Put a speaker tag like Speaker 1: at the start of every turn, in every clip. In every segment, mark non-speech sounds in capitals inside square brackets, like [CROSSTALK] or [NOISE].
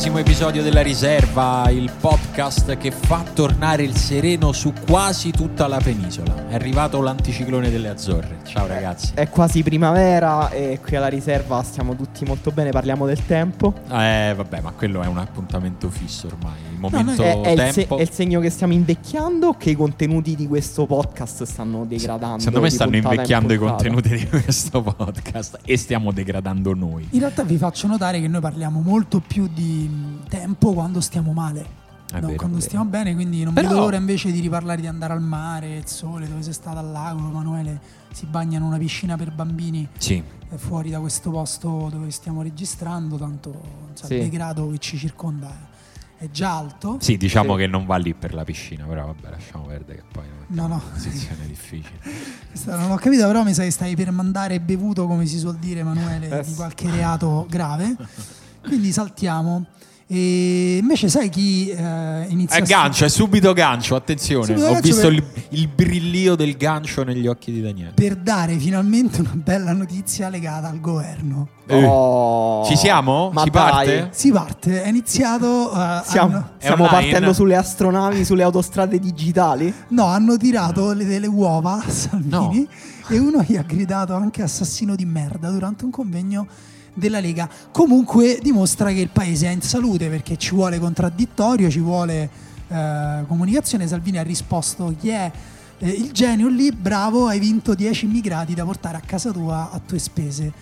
Speaker 1: 34esimo episodio della Riserva, il podcast che fa tornare il sereno su quasi tutta la penisola. È arrivato l'anticiclone delle Azzorre. Ciao ragazzi.
Speaker 2: È quasi primavera e qui alla riserva stiamo tutti molto bene, parliamo del tempo.
Speaker 1: Eh, vabbè, ma quello è un appuntamento fisso ormai. Il momento
Speaker 2: è, è, il se-
Speaker 1: tempo.
Speaker 2: è il segno che stiamo invecchiando o che i contenuti di questo podcast stanno degradando?
Speaker 1: Secondo me stanno
Speaker 2: puntata in
Speaker 1: invecchiando i contenuti di questo podcast e stiamo degradando noi.
Speaker 3: In realtà vi faccio notare che noi parliamo molto più di mh, tempo quando stiamo male. No,
Speaker 1: vero,
Speaker 3: quando stiamo bene, quindi non
Speaker 1: Però-
Speaker 3: vedo l'ora invece di riparlare di andare al mare, il sole, dove sei stato al lago, Emanuele si bagna in una piscina per bambini
Speaker 1: Sì,
Speaker 3: eh, fuori da questo posto dove stiamo registrando, tanto insomma,
Speaker 2: Sì.
Speaker 3: il degrado che ci circonda è, già alto.
Speaker 1: sì, diciamo
Speaker 2: Sì.
Speaker 1: che non va lì per la piscina, però vabbè, lasciamo perdere che poi
Speaker 3: No, no.
Speaker 1: è una posizione difficile. [LAUGHS]
Speaker 3: Non ho capito, però mi sa che stai per mandare bevuto, come si suol dire, Emanuele,
Speaker 2: Eh,
Speaker 3: di qualche reato grave. [LAUGHS] Quindi saltiamo. E invece sai chi eh, inizia
Speaker 1: È
Speaker 3: a
Speaker 1: gancio, è subito gancio, attenzione.
Speaker 3: Subito
Speaker 1: Ho
Speaker 3: gancio
Speaker 1: visto
Speaker 3: per-
Speaker 1: il, il brillio del gancio negli occhi di Daniele.
Speaker 3: per dare finalmente una bella notizia legata al governo.
Speaker 1: Eh.
Speaker 2: Oh.
Speaker 1: Ci siamo?
Speaker 2: Ma
Speaker 1: si
Speaker 2: dai.
Speaker 1: parte?
Speaker 3: Si parte, è iniziato. eh, [LAUGHS]
Speaker 2: Stiamo,
Speaker 3: hanno-
Speaker 2: stiamo partendo sulle astronavi, sulle autostrade digitali?
Speaker 3: no, hanno tirato le, delle uova [LAUGHS] a Salvini e uno gli ha gridato anche assassino di merda durante un convegno della Lega. Comunque dimostra che il paese è in salute perché ci vuole contraddittorio, ci vuole eh, comunicazione. Salvini ha risposto chi è eh, il genio lì, bravo, hai vinto 10 immigrati da portare a casa tua a tue spese.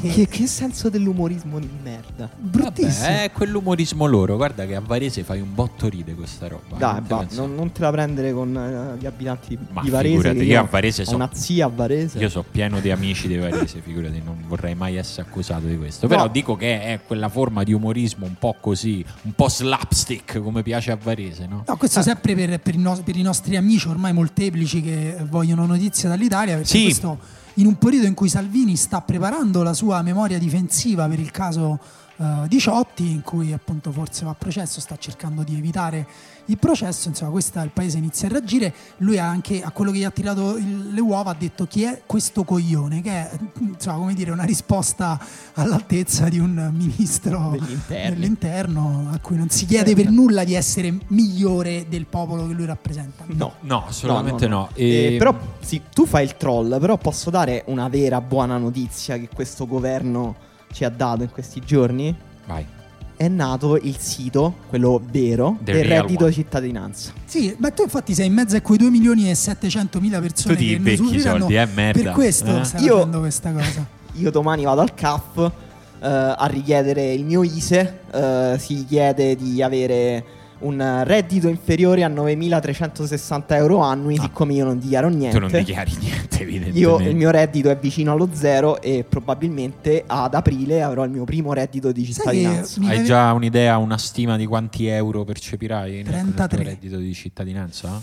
Speaker 2: Che, che senso dell'umorismo di merda.
Speaker 3: Bruttissimo.
Speaker 1: Vabbè, è quell'umorismo loro. Guarda che a Varese fai un botto ride questa roba.
Speaker 2: Dai,
Speaker 1: Non
Speaker 2: non, non te la prendere con eh, gli abitanti
Speaker 1: Ma
Speaker 2: di Varese.
Speaker 1: figurati, io a Varese
Speaker 2: ho
Speaker 1: so-
Speaker 2: una zia a Varese.
Speaker 1: Io sono pieno di amici di Varese, [LAUGHS] figurati, non vorrei mai essere accusato di questo.
Speaker 2: No.
Speaker 1: Però dico che è quella forma di umorismo un po' così, un po' slapstick, come piace a Varese, no?
Speaker 3: No, questo sempre per, per i nos- per i nostri amici ormai molteplici che vogliono notizie dall'Italia, perché
Speaker 1: Sì.
Speaker 3: questo in un periodo in cui Salvini sta preparando la sua memoria difensiva per il caso eh, Diciotti, in cui appunto forse va a processo, sta cercando di evitare il processo, insomma questo il paese inizia a reagire, lui ha anche a quello che gli ha tirato il- le uova ha detto chi è questo coglione, che è insomma come dire una risposta all'altezza di un ministro dell'interno a cui non si chiede per nulla di essere migliore del popolo che lui rappresenta.
Speaker 2: No.
Speaker 1: No, assolutamente no.
Speaker 2: Eh,
Speaker 1: E-
Speaker 2: però sì, tu fai il troll, però posso dare una vera buona notizia che questo governo ci ha dato in questi giorni?
Speaker 1: Vai.
Speaker 2: È nato il sito, quello vero,
Speaker 1: The
Speaker 2: del
Speaker 1: real
Speaker 2: reddito
Speaker 1: one.
Speaker 2: di cittadinanza.
Speaker 3: Sì, ma tu infatti sei in mezzo a quei 2 milioni e 700 mila persone
Speaker 1: Tu ti
Speaker 3: che ne
Speaker 1: becchi i
Speaker 3: usufruiranno.
Speaker 1: soldi, eh, merda.
Speaker 3: Per questo
Speaker 1: Eh?
Speaker 2: Io-
Speaker 3: facendo questa cosa. [LAUGHS]
Speaker 2: Io domani vado al CAF eh, a richiedere il mio ISE, eh, si chiede di avere un reddito inferiore a 9.360 euro annui, siccome io non dichiaro niente.
Speaker 1: Tu non dichiari niente, evidentemente.
Speaker 2: Io il mio reddito è vicino allo zero e probabilmente ad aprile avrò il mio primo reddito di cittadinanza.
Speaker 1: Hai già un'idea, una stima di quanti euro percepirai nel- nel tuo
Speaker 3: 33.
Speaker 1: reddito di cittadinanza?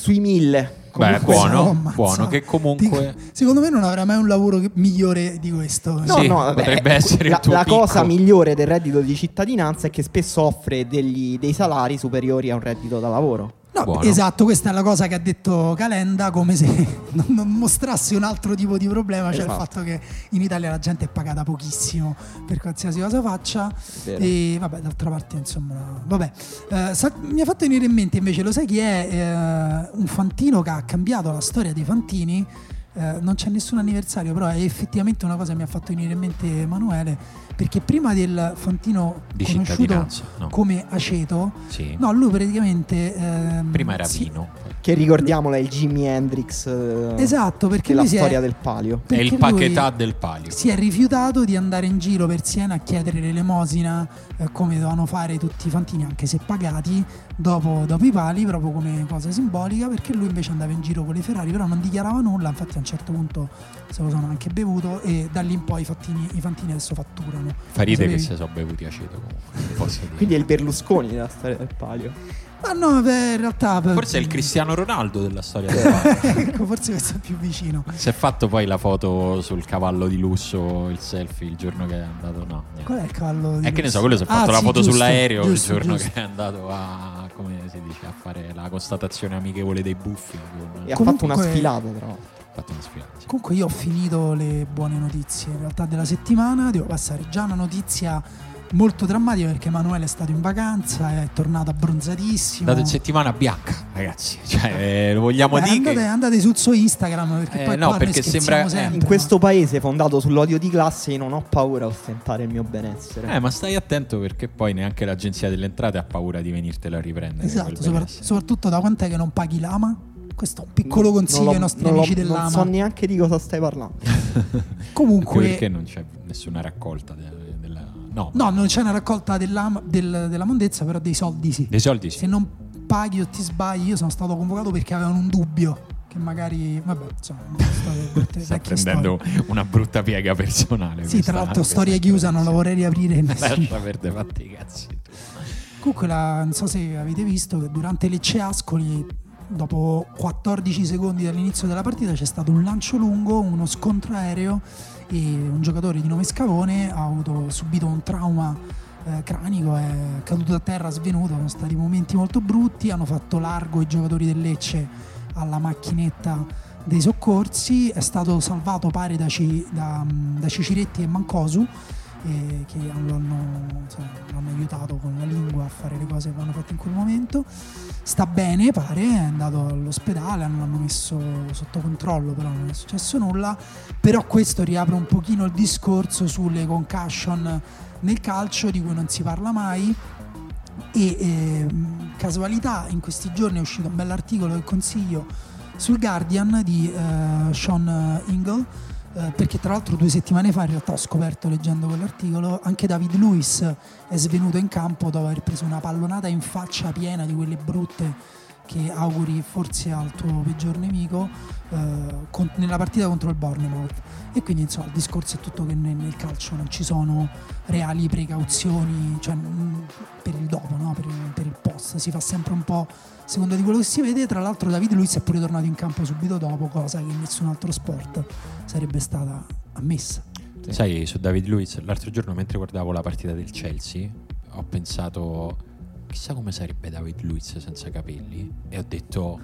Speaker 2: Sui 1000.
Speaker 1: Beh,
Speaker 2: Comunque-
Speaker 1: buono,
Speaker 3: Oh, ammazza.
Speaker 1: buono, che comunque-
Speaker 3: Dico, secondo me non avrà mai un lavoro migliore di questo.
Speaker 2: No,
Speaker 1: Sì,
Speaker 2: no, vabbè,
Speaker 1: potrebbe essere il
Speaker 2: la,
Speaker 1: tuo
Speaker 2: la cosa migliore del reddito di cittadinanza è che spesso offre degli- dei salari superiori a un reddito da lavoro.
Speaker 3: No,
Speaker 1: Buono.
Speaker 3: esatto, questa è la cosa che ha detto Calenda, come se [LAUGHS] non, mostrasse un altro tipo di problema, cioè il
Speaker 2: Esatto.
Speaker 3: fatto che in Italia la gente è pagata pochissimo per qualsiasi cosa faccia. E vabbè, d'altra parte, insomma, vabbè. Eh, sa- mi ha fatto venire in mente invece, lo sai chi è eh, un fantino che ha cambiato la storia dei fantini? Eh, non c'è nessun anniversario, però è effettivamente una cosa che mi ha fatto venire in mente Emanuele, perché prima del fantino
Speaker 1: Di
Speaker 3: conosciuto
Speaker 1: no.
Speaker 3: come aceto,
Speaker 1: Sì.
Speaker 3: no, lui praticamente... ehm,
Speaker 1: Prima era
Speaker 3: si-
Speaker 1: vino.
Speaker 2: Che ricordiamola è il Jimi Hendrix eh,
Speaker 3: Esatto, perché
Speaker 2: della
Speaker 3: lui si è-
Speaker 2: storia del palio.
Speaker 1: È il paquetà del palio.
Speaker 3: Si è rifiutato di andare in giro per Siena a chiedere l'elemosina eh, come dovevano fare tutti i fantini, anche se pagati, dopo, dopo i pali, proprio come cosa simbolica, perché lui invece andava in giro con le Ferrari, però non dichiarava nulla, infatti a un certo punto se lo sono anche bevuto e da lì in poi i, fattini- i fantini adesso fatturano.
Speaker 1: Fa ride
Speaker 3: Lo
Speaker 1: che si sono bevuti aceto comunque. non Posso dire.
Speaker 2: Quindi è il Berlusconi della storia del palio.
Speaker 3: Ma no, beh, in realtà...
Speaker 1: Forse è il Cristiano Ronaldo della storia [LAUGHS]
Speaker 3: ecco, forse questo è più vicino.
Speaker 1: Si è fatto poi la foto sul cavallo di lusso, il selfie il giorno che è andato. No, niente.
Speaker 3: Qual è il cavallo? di
Speaker 1: E che ne
Speaker 3: lusso?
Speaker 1: so, quello si è
Speaker 3: Ah,
Speaker 1: fatto la
Speaker 3: sì,
Speaker 1: foto
Speaker 3: giusto,
Speaker 1: sull'aereo
Speaker 3: giusto,
Speaker 1: il giorno
Speaker 3: giusto.
Speaker 1: che è andato a, come si dice, a fare la constatazione amichevole dei buffi. con-
Speaker 2: E ha
Speaker 3: Comunque-
Speaker 2: fatto una sfilata, l'altro.
Speaker 1: ha fatto una sfilata. sì.
Speaker 3: Comunque io ho finito le buone notizie in realtà della settimana, devo passare già una notizia molto drammatico perché Emanuele è stato in vacanza, è tornato abbronzatissimo.
Speaker 1: Dato in settimana bianca, ragazzi. [LAUGHS] Cioè, eh, lo vogliamo
Speaker 3: Beh,
Speaker 1: dire.
Speaker 3: andate,
Speaker 1: che-
Speaker 3: andate sul suo Instagram perché
Speaker 1: Eh,
Speaker 3: poi
Speaker 1: no, perché sembra- eh,
Speaker 3: sempre,
Speaker 2: In questo paese fondato sull'odio di classe io non ho paura a ostentare il mio benessere.
Speaker 1: Eh, ma stai attento perché poi neanche l'agenzia delle entrate ha paura di venirtelo a riprendere.
Speaker 3: Esatto, sopra- soprattutto da quant'è che non paghi l'ama? Questo è un piccolo consiglio ai nostri
Speaker 2: non
Speaker 3: amici dell'ama.
Speaker 2: Non so neanche di cosa stai parlando.
Speaker 3: Comunque,
Speaker 1: Anche perché non c'è nessuna raccolta de- della... No,
Speaker 3: no, non c'è una raccolta dell'ama- del- della mondezza, però dei soldi sì.
Speaker 1: dei soldi sì.
Speaker 3: Se non paghi o ti sbagli, io sono stato convocato perché avevano un dubbio. Che magari, vabbè, insomma, brutte, [LAUGHS]
Speaker 1: Sta prendendo
Speaker 3: storie.
Speaker 1: una brutta piega personale.
Speaker 3: Sì, tra l'altro, storia chiusa, non la vorrei riaprire. [LAUGHS]
Speaker 1: Lascia perdere fatti i cazzi.
Speaker 3: Comunque, la- non so se avete visto che durante Lecce Ascoli, dopo 14 secondi dall'inizio della partita, c'è stato un lancio lungo, uno scontro aereo e un giocatore di nome Scavone ha avuto subito un trauma eh, cranico, è caduto a terra svenuto. Sono stati momenti molto brutti. Hanno fatto largo i giocatori del Lecce alla macchinetta dei soccorsi. È stato salvato, pare, da, Ci- da, da Ciciretti e Mancosu eh, che lo hanno, lo hanno aiutato con la lingua a fare le cose che vanno fatte in quel momento. Sta bene, pare, è andato all'ospedale, non l'hanno messo sotto controllo, però non è successo nulla. Però questo riapre un pochino il discorso sulle concussion nel calcio di cui non si parla mai. E ehm, casualità, in questi giorni è uscito un bell'articolo che consiglio sul Guardian di eh, Sean Ingle, eh, perché tra l'altro due settimane fa in realtà ho scoperto leggendo quell'articolo anche David Lewis è svenuto in campo dopo aver preso una pallonata in faccia piena di quelle brutte che auguri forse al tuo peggior nemico eh, con- nella partita contro il Bournemouth e quindi insomma il discorso è tutto che nel, nel calcio non ci sono reali precauzioni cioè, mm, per il dopo no? per, per il post si fa sempre un po' secondo di quello che si vede tra l'altro David Luiz è pure tornato in campo subito dopo cosa che in nessun altro sport sarebbe stata ammessa
Speaker 1: Sai, su David Luiz, l'altro giorno mentre guardavo la partita del Chelsea, ho pensato, chissà come sarebbe David Luiz senza capelli. E ho detto,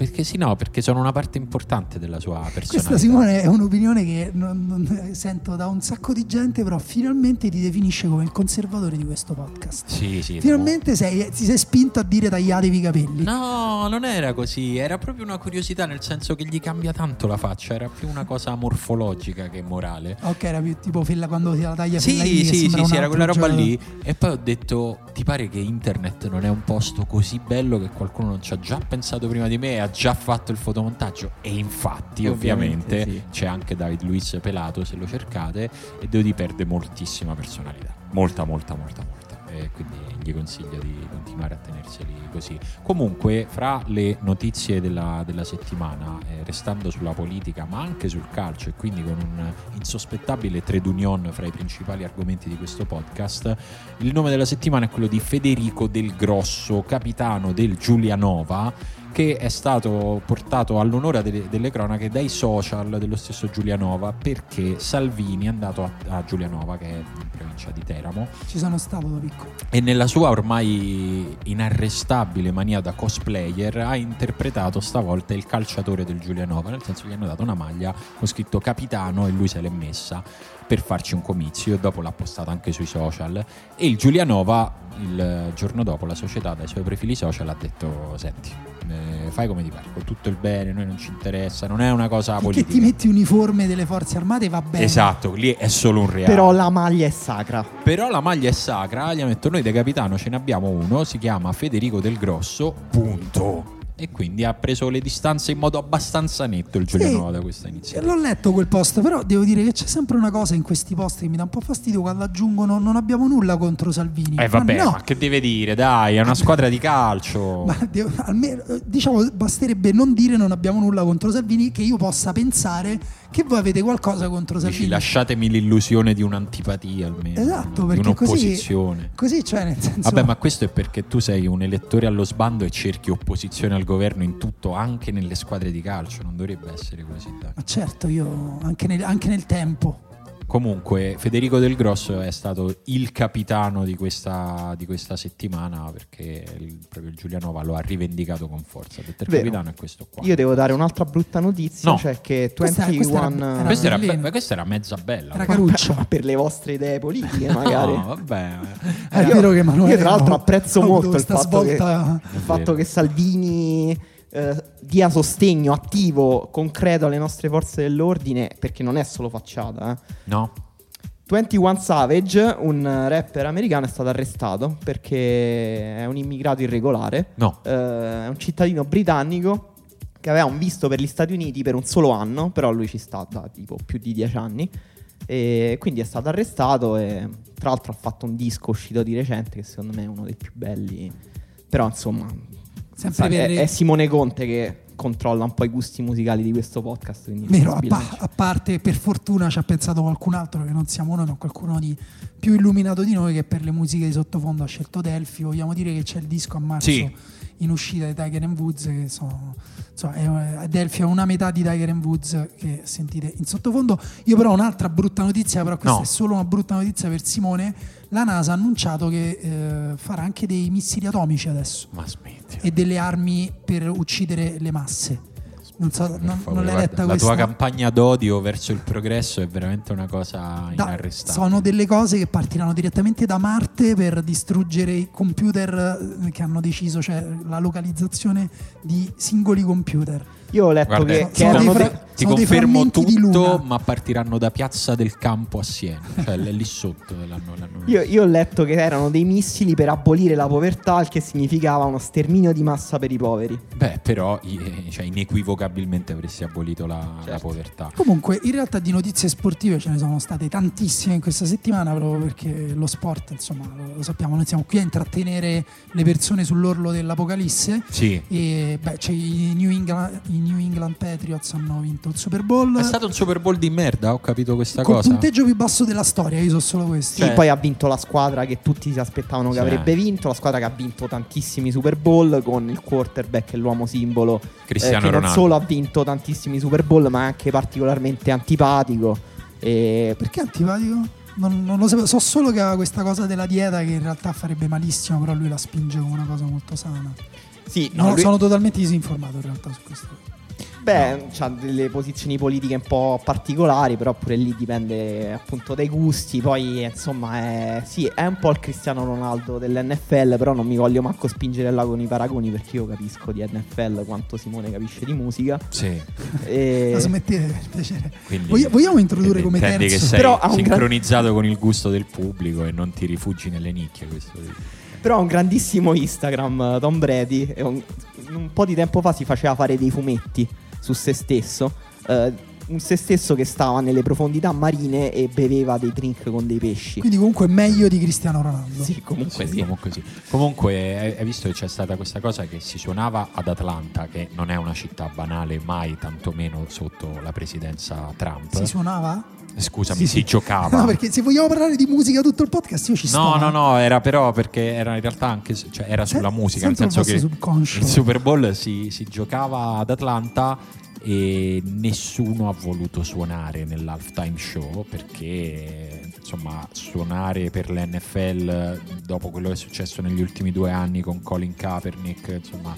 Speaker 1: perché sì, no, perché sono una parte importante della sua personalità.
Speaker 3: Questa Simone è un'opinione che non- non- sento da un sacco di gente, però finalmente ti definisce come il conservatore di questo podcast.
Speaker 1: Sì, sì.
Speaker 3: Finalmente sei- ti sei spinto a dire tagliatevi i capelli.
Speaker 1: No, non era così, era proprio una curiosità, nel senso che gli cambia tanto la faccia, era più una cosa morfologica che morale.
Speaker 3: Ok, era più tipo Fella quando si la taglia
Speaker 1: Sì, sì, sì, sì, era quella roba
Speaker 3: giocatore.
Speaker 1: lì. E poi ho detto: Ti pare che internet non è un posto così bello che qualcuno non ci ha già pensato prima di me e ha già fatto il fotomontaggio? E infatti, ovviamente,
Speaker 2: Ovviamente, sì.
Speaker 1: c'è anche David Luiz pelato se lo cercate. E devo di perde moltissima personalità. Molta, molta, molta, molta. E quindi gli consiglio di continuare a tenerseli così. Comunque, fra le notizie della, della settimana, eh, restando sulla politica, ma anche sul calcio, e quindi con un insospettabile trade union fra i principali argomenti di questo podcast, il nome della settimana è quello di Federico Del Grosso, capitano del Giulianova che è stato portato all'onore delle, delle cronache dai social dello stesso Giulianova perché Salvini è andato a, a Giulianova che è in provincia di Teramo
Speaker 3: Ci sono stato da piccolo.
Speaker 1: e nella sua ormai inarrestabile mania da cosplayer ha interpretato stavolta il calciatore del Giulianova, nel senso che gli hanno dato una maglia con scritto capitano e lui se l'è messa per farci un comizio dopo l'ha postata anche sui social e il Giulianova il giorno dopo la società dai suoi profili social ha detto senti eh, fai come ti pare con tutto il bene noi non ci interessa non è una cosa
Speaker 3: Che
Speaker 1: politica
Speaker 3: ti metti uniforme delle forze armate va bene.
Speaker 1: esatto lì è solo un reale
Speaker 2: Però la maglia è sacra.
Speaker 1: però la maglia è sacra, gli ha detto noi da capitano ce ne abbiamo uno, si chiama Federico Del Grosso, punto. E quindi ha preso le distanze in modo abbastanza netto il Giulianova da questa iniziativa.
Speaker 3: L'ho letto quel post, però devo dire che c'è sempre una cosa in questi post che mi dà un po' fastidio quando aggiungono non abbiamo nulla contro Salvini.
Speaker 1: Eh vabbè,
Speaker 3: ma no,
Speaker 1: ma che deve dire? Dai, è una squadra di calcio. [LAUGHS]
Speaker 3: Ma devo- almeno, diciamo, basterebbe non dire non abbiamo nulla contro Salvini, che io possa pensare che voi avete qualcosa contro
Speaker 1: Dici,
Speaker 3: Salvini.
Speaker 1: lasciatemi l'illusione di un'antipatia almeno.
Speaker 3: Esatto,
Speaker 1: di
Speaker 3: perché così,
Speaker 1: un'opposizione.
Speaker 3: così, cioè, nel senso,
Speaker 1: Vabbè, ma questo è perché tu sei un elettore allo sbando e cerchi opposizione al governo in tutto, anche nelle squadre di calcio. Non dovrebbe essere così, dai.
Speaker 3: ma certo, io anche nel, anche nel tempo.
Speaker 1: Comunque, Federico Del Grosso è stato il capitano di questa, di questa settimana perché il, proprio Giulianova lo ha rivendicato con forza. Il capitano è questo qua.
Speaker 2: Io devo dare un'altra brutta notizia,
Speaker 1: No.
Speaker 2: cioè che
Speaker 3: Questa-
Speaker 2: 21
Speaker 3: questa era- era-
Speaker 1: questa, era, questa era mezza bella.
Speaker 3: Era.
Speaker 2: Ma [LAUGHS] per le vostre idee politiche, magari.
Speaker 1: No, vabbè.
Speaker 3: È
Speaker 2: Io-
Speaker 3: vero che
Speaker 2: io tra l'altro apprezzo molto il
Speaker 3: questa
Speaker 2: fatto che-. Il fatto che Salvini eh, dia sostegno attivo, concreto alle nostre forze dell'ordine, perché non è solo facciata. Eh.
Speaker 1: No?
Speaker 2: 21 Savage, un rapper americano, è stato arrestato perché è un immigrato irregolare.
Speaker 1: No.
Speaker 2: Eh, è un cittadino britannico che aveva un visto per gli Stati Uniti per un solo anno, però lui ci sta da tipo più di 10 anni. E quindi è stato arrestato e tra l'altro ha fatto un disco uscito di recente che secondo me è uno dei più belli. Però insomma,
Speaker 3: Sempre
Speaker 2: sai,
Speaker 3: per-
Speaker 2: è, è Simone Conte che controlla un po' i gusti musicali di questo podcast.
Speaker 3: Vero, a, pa- a parte per fortuna ci ha pensato qualcun altro che non siamo noi, ma qualcuno di più illuminato di noi che per le musiche di sottofondo ha scelto Delphi. Vogliamo dire che c'è il disco a marzo
Speaker 1: Sì.
Speaker 3: in uscita di Tiger and Woods, che sono, insomma, è, Delphi è una metà di Tiger and Woods che sentite in sottofondo. Io però ho un'altra brutta notizia, però questa
Speaker 1: No.
Speaker 3: è solo una brutta notizia per Simone. La NASA ha annunciato che eh, farà anche dei missili atomici adesso
Speaker 1: Ma smetti.
Speaker 3: e delle armi per uccidere le masse. Non, so, non,
Speaker 1: favore,
Speaker 3: non l'hai
Speaker 1: guarda,
Speaker 3: letta
Speaker 1: la
Speaker 3: questa?
Speaker 1: tua campagna d'odio verso il progresso è veramente una cosa
Speaker 3: Da-
Speaker 1: inarrestabile.
Speaker 3: sono delle cose che partiranno direttamente da Marte per distruggere i computer eh, che hanno deciso, cioè la localizzazione di singoli computer.
Speaker 2: Io ho letto
Speaker 1: Guarda,
Speaker 2: che,
Speaker 1: eh,
Speaker 2: che
Speaker 3: sono
Speaker 2: erano
Speaker 3: fra-
Speaker 2: dei-
Speaker 1: Ti confermo tutto, ma partiranno da Piazza del Campo a Siena, cioè lì sotto l'hanno, l'hanno [LAUGHS]
Speaker 2: Io, io ho letto che erano dei missili per abolire la povertà, il che significava uno sterminio di massa per i poveri.
Speaker 1: Beh, però i- cioè, inequivocabilmente avresti abolito la, la
Speaker 2: Certo.
Speaker 1: povertà.
Speaker 3: Comunque, in realtà di notizie sportive ce ne sono state tantissime in questa settimana, proprio perché lo sport, insomma, lo, lo sappiamo, noi siamo qui a intrattenere le persone sull'orlo dell'apocalisse.
Speaker 1: Sì.
Speaker 3: E beh, c'è i New, England, i New England Patriots hanno vinto il Super Bowl.
Speaker 1: È stato un Super Bowl di merda, ho capito questa
Speaker 3: col
Speaker 1: cosa.
Speaker 3: punteggio più basso della storia, io so solo questo.
Speaker 2: Sì,
Speaker 1: Cioè-
Speaker 2: poi ha vinto la squadra che tutti si aspettavano che
Speaker 1: Sì.
Speaker 2: avrebbe vinto, la squadra che ha vinto tantissimi Super Bowl con il quarterback e l'uomo simbolo eh,
Speaker 1: Cristiano
Speaker 2: che non
Speaker 1: Ronaldo.
Speaker 2: solo ha vinto tantissimi Super Bowl, ma è anche particolarmente antipatico. E
Speaker 3: Perché antipatico? Non, non lo sapevo, so solo che aveva questa cosa della dieta che in realtà farebbe malissimo, però lui la spinge come una cosa molto sana.
Speaker 2: Sì,
Speaker 3: No,
Speaker 2: no, lui-
Speaker 3: sono totalmente disinformato in realtà su questo.
Speaker 2: beh, ha delle posizioni politiche un po' particolari, però pure lì dipende appunto dai gusti. Poi, insomma, è, sì, è un po' il Cristiano Ronaldo dell'NFL, però non mi voglio manco spingere là con i paragoni perché io capisco di NFL quanto Simone capisce di musica.
Speaker 1: Sì.
Speaker 2: E... [LAUGHS]
Speaker 3: La smettete per piacere.
Speaker 1: Quindi-
Speaker 3: Voglia- vogliamo introdurre come
Speaker 1: intendi
Speaker 3: terzo?
Speaker 1: che sei
Speaker 2: Però un gran-
Speaker 1: sincronizzato con il gusto del pubblico e non ti rifugi nelle nicchie. Questo
Speaker 2: Però ha un grandissimo Instagram, Tom Brady. e un, un po' di tempo fa si faceva fare dei fumetti su se stesso. eh, un se stesso che stava nelle profondità marine e beveva dei drink con dei pesci.
Speaker 3: Quindi comunque meglio di Cristiano Ronaldo.
Speaker 2: Sì, comunque
Speaker 1: Sì,
Speaker 2: sì.
Speaker 1: comunque sì. Comunque, hai- hai visto che c'è stata questa cosa che si suonava ad Atlanta, che non è una città banale, mai tantomeno sotto la presidenza Trump.
Speaker 3: Si suonava?
Speaker 1: Scusami,
Speaker 3: Sì,
Speaker 1: si
Speaker 3: sì.
Speaker 1: giocava.
Speaker 3: No, perché se vogliamo parlare di musica tutto il podcast io ci sto.
Speaker 1: No, no, no, era però perché era in realtà anche cioè era sulla
Speaker 3: Se-
Speaker 1: musica, nel senso che
Speaker 3: subconscio.
Speaker 1: il Super Bowl si, si giocava ad Atlanta e nessuno ha voluto suonare nell'halftime show perché insomma suonare per l'NFL dopo quello che è successo negli ultimi due anni con Colin Kaepernick, insomma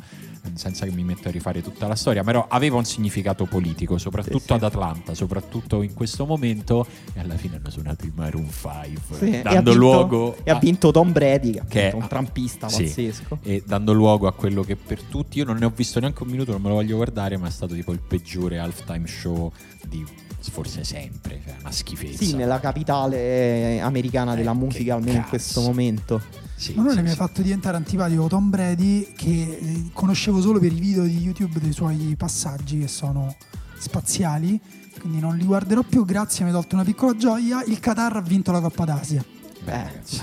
Speaker 1: senza che mi metto a rifare tutta la storia, però aveva un significato politico, soprattutto
Speaker 2: Sì, sì.
Speaker 1: ad Atlanta, soprattutto in questo momento e alla fine hanno suonato i Maroon 5
Speaker 2: Sì, e
Speaker 1: dando
Speaker 2: vinto-
Speaker 1: luogo
Speaker 2: E ha vinto Tom Brady, che è un trampista
Speaker 1: sì.
Speaker 2: pazzesco.
Speaker 1: e dando luogo a quello che per tutti io non ne ho visto neanche un minuto, non me lo voglio guardare, ma è stato tipo il peggiore halftime show di forse sempre, cioè una schifezza.
Speaker 2: Sì, nella capitale americana
Speaker 1: Eh,
Speaker 2: della musica, almeno in
Speaker 1: cazzo.
Speaker 2: questo momento.
Speaker 1: Sì,
Speaker 3: Ma non
Speaker 1: sì,
Speaker 3: mi ha
Speaker 1: sì.
Speaker 3: fatto diventare antipatico Tom Brady che eh, conoscevo solo per i video di YouTube dei suoi passaggi che sono spaziali, quindi non li guarderò più, grazie, mi ha tolto una piccola gioia, il Qatar ha vinto la Coppa d'Asia.
Speaker 1: Beh,
Speaker 2: Eh,
Speaker 1: ragazzi.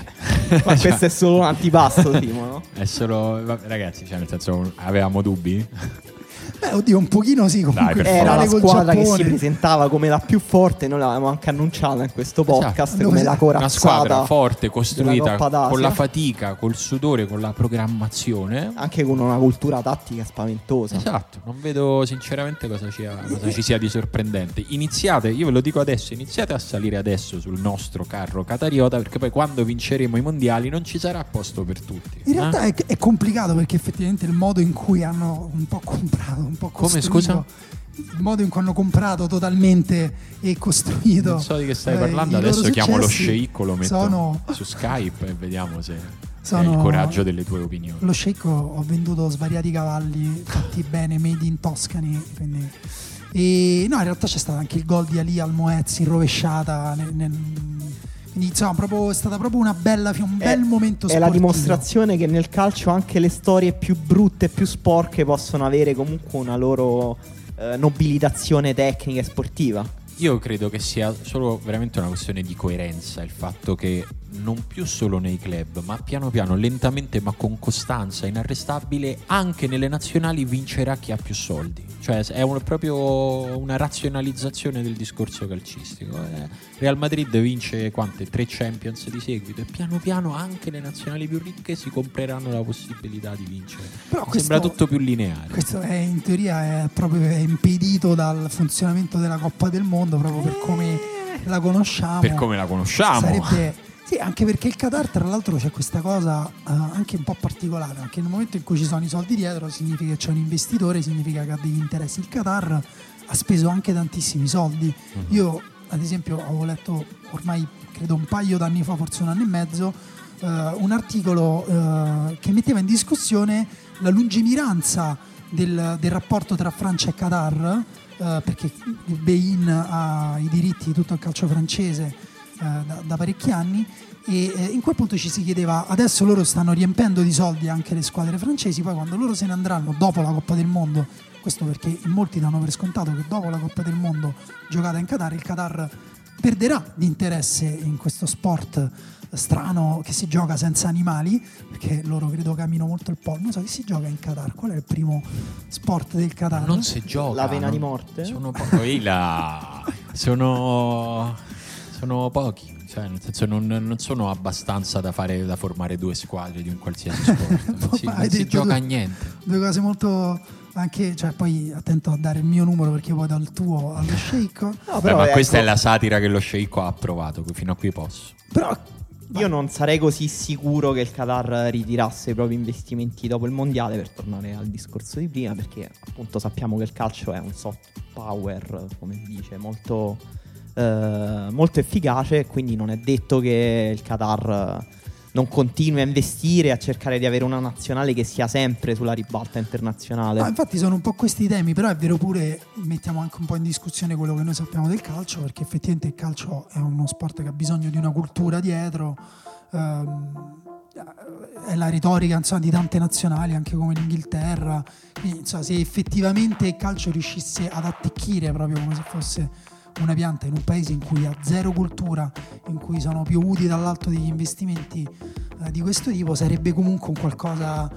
Speaker 2: Ma questo è solo un [LAUGHS] antipasto, Simo, no?
Speaker 1: È solo ragazzi, cioè nel senso avevamo dubbi?
Speaker 3: Beh, oddio, un pochino sì, comunque
Speaker 1: Dai,
Speaker 2: Era la squadra che si
Speaker 3: Giappone.
Speaker 2: presentava come la più forte, noi l'avevamo anche annunciata in questo podcast
Speaker 3: Esatto.
Speaker 2: come la
Speaker 3: Una
Speaker 1: Una squadra
Speaker 2: corazzata,
Speaker 1: forte, costruita con la fatica, col sudore, con la programmazione.
Speaker 2: anche con una cultura tattica spaventosa.
Speaker 1: Esatto, non vedo sinceramente cosa, ci- cosa ci sia di sorprendente. Iniziate, io ve lo dico adesso, iniziate a salire adesso sul nostro carro catariota perché poi quando vinceremo i mondiali non ci sarà posto per tutti.
Speaker 3: In
Speaker 1: eh?
Speaker 3: realtà è, è complicato perché effettivamente il modo in cui hanno un po' comprato, un po'
Speaker 1: Come, scusa?
Speaker 3: Il modo in cui hanno comprato totalmente e costruito.
Speaker 1: Non so di che stai
Speaker 3: eh,
Speaker 1: parlando, adesso chiamo lo sceicco, lo metto
Speaker 3: Sono,
Speaker 1: su Skype e vediamo se,
Speaker 3: Sono-
Speaker 1: il coraggio delle tue opinioni.
Speaker 3: lo Sheikh ho venduto svariati cavalli fatti [LAUGHS] bene, made in Toscani. Quindi... E no, in realtà c'è stato anche il gol di Ali al Moez in rovesciata. nel- nel- quindi insomma, proprio, è stata proprio una bella, un
Speaker 2: È-
Speaker 3: bel momento
Speaker 2: È la
Speaker 3: sportivo.
Speaker 2: dimostrazione che nel calcio anche le storie più brutte, più sporche possono avere comunque una loro eh, nobilitazione tecnica e sportiva.
Speaker 1: Io credo che sia solo veramente una questione di coerenza il fatto che non più solo nei club, ma piano piano, lentamente ma con costanza inarrestabile, anche nelle nazionali vincerà chi ha più soldi. Cioè è un- proprio una razionalizzazione del discorso calcistico. eh. Real Madrid vince quante? Tre Champions di seguito e piano piano anche le nazionali più ricche si compreranno la possibilità di vincere.
Speaker 3: Però questo-
Speaker 1: Sembra tutto più lineare.
Speaker 3: Questo è, in teoria è proprio impedito dal funzionamento della Coppa del Mondo, proprio per come la conosciamo.
Speaker 1: Per come la conosciamo.
Speaker 3: Sarebbe, sì, anche perché il Qatar, tra l'altro, c'è questa cosa eh, anche un po' particolare. Perché nel momento in cui ci sono i soldi dietro, significa che c'è un investitore, significa che ha degli interessi. Il Qatar ha speso anche tantissimi soldi.
Speaker 1: Mhm.
Speaker 3: Io, ad esempio, avevo letto ormai credo un paio d'anni fa, forse un anno e mezzo, eh, un articolo eh, che metteva in discussione la lungimiranza del, del rapporto tra Francia e Qatar, eh, perché Bein ha i diritti di tutto il calcio francese eh, da, da parecchi anni e eh, in quel punto ci si chiedeva adesso loro stanno riempendo di soldi anche le squadre francesi poi quando loro se ne andranno dopo la Coppa del Mondo questo perché molti danno per scontato che dopo la Coppa del Mondo giocata in Qatar il Qatar perderà di interesse in questo sport strano che si gioca senza animali perché loro credo camino molto il pollo non so che si gioca in Qatar qual è il primo sport del Qatar
Speaker 1: Non si gioca.
Speaker 2: La pena
Speaker 1: non-
Speaker 2: di morte?
Speaker 1: Sono pochi. [LAUGHS] Sono, sono pochi. Cioè, nel senso, non, non sono abbastanza da, fare, da formare due squadre di un qualsiasi [LAUGHS] sport. Non si, non si gioca a niente.
Speaker 3: due cose molto anche cioè poi attento a dare il mio numero perché poi do il tuo allo sceicco
Speaker 2: No,
Speaker 1: ma
Speaker 2: ecco,
Speaker 1: questa è la satira che lo sceicco ha approvato. Fino a qui posso.
Speaker 3: però
Speaker 2: Io non sarei così sicuro che il Qatar ritirasse i propri investimenti dopo il mondiale per tornare al discorso di prima, perché appunto sappiamo che il calcio è un soft power, come si dice, molto, eh, molto efficace, quindi non è detto che il Qatar non continui a investire, a cercare di avere una nazionale che sia sempre sulla ribalta internazionale.
Speaker 3: Ah, infatti sono un po' questi i temi, però è vero pure, mettiamo anche un po' in discussione quello che noi sappiamo del calcio, perché effettivamente il calcio è uno sport che ha bisogno di una cultura dietro, ehm, è la retorica insomma, di tante nazionali, anche come l'Inghilterra, quindi insomma, se effettivamente il calcio riuscisse ad attecchire proprio come se fosse una pianta in un paese in cui ha zero cultura, in cui sono piovuti dall'alto degli investimenti eh, di questo tipo, sarebbe comunque un qualcosa.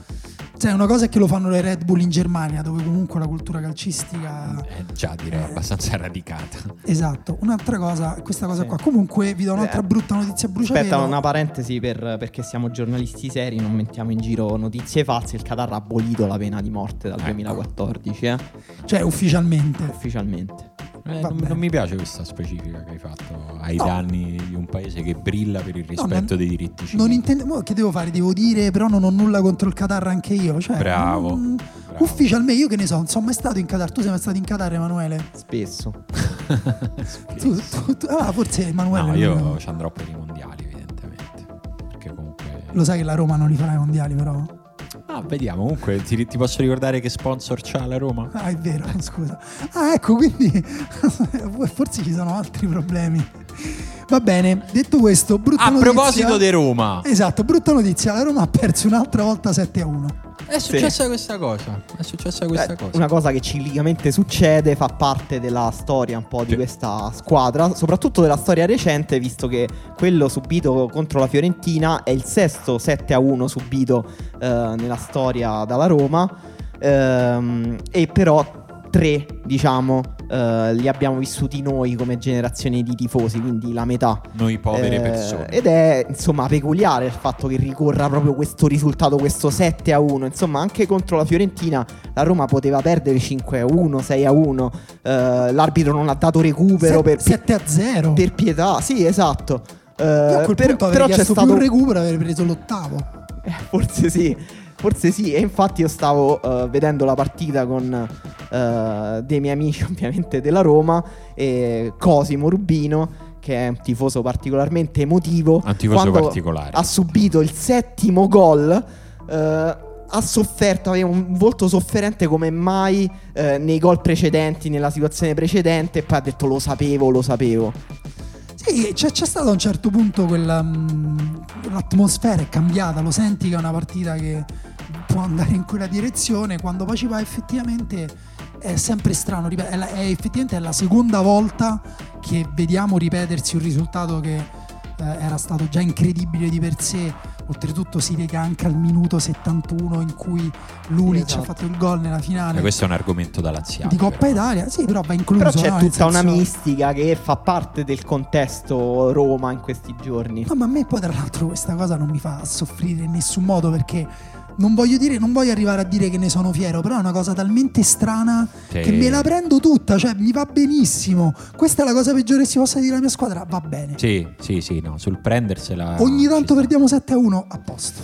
Speaker 3: Cioè, una cosa è che lo fanno le Red Bull in Germania, dove comunque la cultura calcistica.
Speaker 1: Eh, già direi abbastanza radicata.
Speaker 3: Esatto, un'altra cosa, questa cosa
Speaker 2: Sì.
Speaker 3: qua. Comunque, vi do un'altra
Speaker 2: Eh,
Speaker 3: brutta notizia a bruciapelo.
Speaker 2: Aspetta, una parentesi per- perché siamo giornalisti seri, non mettiamo in giro notizie false. Il Qatar ha abolito la pena di morte dal
Speaker 1: Ecco.
Speaker 2: 2014, eh,
Speaker 3: Cioè, ufficialmente.
Speaker 2: ufficialmente.
Speaker 1: Eh, non, non mi piace questa specifica che hai fatto ai
Speaker 3: No.
Speaker 1: danni di un paese che brilla per il rispetto
Speaker 3: non-
Speaker 1: dei diritti civili.
Speaker 3: Non intendo. Che devo fare? Devo dire, però non ho nulla contro il Qatar anche io. Cioè,
Speaker 1: Bravo,
Speaker 3: non-
Speaker 1: bravo.
Speaker 3: Ufficialmente, io che ne so, non sono mai stato in Qatar. Tu sei mai stato in Qatar, Emanuele?
Speaker 2: Spesso. [LAUGHS]
Speaker 3: Tu, tu- tu- ah, forse Emanuele.
Speaker 1: No, io ci andrò per i mondiali, evidentemente. Perché comunque.
Speaker 3: Lo sai che la Roma non li farà i mondiali, però.
Speaker 1: Ah, vediamo. Comunque, ti, ti posso ricordare che sponsor c'ha la Roma?
Speaker 3: Ah, è vero, [LAUGHS] scusa. Ah, ecco, quindi [LAUGHS] forse ci sono altri problemi. Va bene, detto questo, brutta
Speaker 1: A
Speaker 3: notizia.
Speaker 1: proposito di Roma,
Speaker 3: Esatto, brutta notizia, la Roma ha perso un'altra volta 7 a 1.
Speaker 1: è successa questa cosa. È successa questa
Speaker 2: Eh,
Speaker 1: cosa.
Speaker 2: Una cosa che ciclicamente succede, fa parte della storia un po' di
Speaker 1: Sì.
Speaker 2: questa squadra, soprattutto della storia recente, visto che quello subito contro la Fiorentina è il sesto 7 a 1 subito eh, nella storia dalla Roma. Ehm, e però tre, diciamo, eh, li abbiamo vissuti noi come generazione di tifosi, quindi la metà.
Speaker 1: Noi povere
Speaker 2: Eh,
Speaker 1: persone.
Speaker 2: Ed è insomma peculiare il fatto che ricorra proprio questo risultato, questo 7 a 1. Insomma, anche contro la Fiorentina la Roma poteva perdere 5 a 1, 6 a 1. Eh, l'arbitro non ha dato recupero per,
Speaker 3: 7 a 0.
Speaker 2: per pietà. Sì, esatto. Eh,
Speaker 3: Io a quel
Speaker 2: per-
Speaker 3: punto avrei
Speaker 2: però c'è stato
Speaker 3: più recupero avrei preso l'ottavo.
Speaker 2: eh, forse sì, forse sì. E infatti io stavo eh, vedendo la partita con eh, dei miei amici, [LAUGHS] ovviamente della Roma, e Cosimo Rubino, che è un tifoso particolarmente emotivo.
Speaker 1: Un tifoso particolare.
Speaker 2: Ha subito il settimo gol. eh, ha sofferto, aveva un volto sofferente come mai eh, nei gol precedenti, nella situazione precedente, e poi ha detto lo sapevo, lo sapevo.
Speaker 3: Sì, c'è, c'è stato a un certo punto quella. mh, l'atmosfera è cambiata, lo senti che è una partita che può andare in quella direzione. Quando poi ci va effettivamente è sempre strano. È, la- è effettivamente è la seconda volta che vediamo ripetersi un risultato che eh, era stato già incredibile di per sé. Oltretutto si lega anche al minuto 71 in cui Lulic
Speaker 2: Sì, esatto.
Speaker 3: ha fatto il gol nella finale
Speaker 1: Eh, questo è un argomento da laziale.
Speaker 3: di Coppa
Speaker 1: però.
Speaker 3: Italia. Sì, però va incluso.
Speaker 2: Però c'è
Speaker 3: no?
Speaker 2: Tutta una mistica che fa parte del contesto Roma in questi giorni.
Speaker 3: No, ma a me poi tra l'altro questa cosa non mi fa soffrire in nessun modo perché non voglio dire, non voglio arrivare a dire che ne sono fiero, però è una cosa talmente strana
Speaker 1: Sì.
Speaker 3: che me la prendo tutta, cioè mi va benissimo. Questa è la cosa peggiore che si possa dire alla mia squadra, va bene.
Speaker 1: Sì, sì, sì, no, sul prendersela.
Speaker 3: Ogni tanto perdiamo 7 a 1, a posto.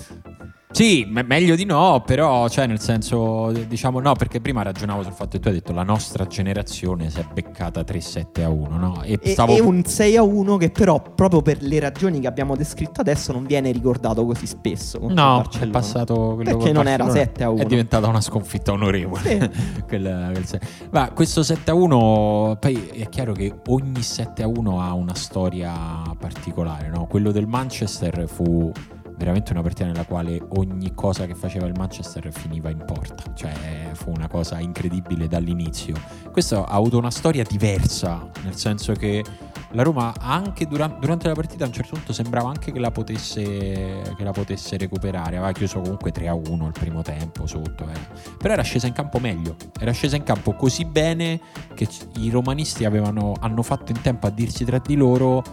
Speaker 1: Sì, me- meglio di no, però, cioè, nel senso, diciamo no, perché prima ragionavo sul fatto che tu hai detto la nostra generazione si è beccata 3-7 a 1, no? E,
Speaker 2: E,
Speaker 1: stavo
Speaker 2: e un 6 a 1 che però proprio per le ragioni che abbiamo descritto adesso non viene ricordato così spesso.
Speaker 1: No, è passato quello
Speaker 2: Perché non era
Speaker 1: Barcellona.
Speaker 2: 7 a 1.
Speaker 1: È diventata una sconfitta onorevole.
Speaker 2: Sì. [LAUGHS]
Speaker 1: Quel- quel se- Ma questo 7 a 1, poi è chiaro che ogni 7 a 1 ha una storia particolare, no? Quello del Manchester fu veramente una partita nella quale ogni cosa che faceva il Manchester finiva in porta, cioè fu una cosa incredibile dall'inizio. Questo ha avuto una storia diversa, nel senso che la Roma anche dura- durante la partita a un certo punto sembrava anche che la potesse, che la potesse recuperare, aveva chiuso comunque 3 a 1 il primo tempo sotto, eh. però era scesa in campo meglio, era scesa in campo così bene che i romanisti avevano, hanno fatto in tempo a dirsi tra di loro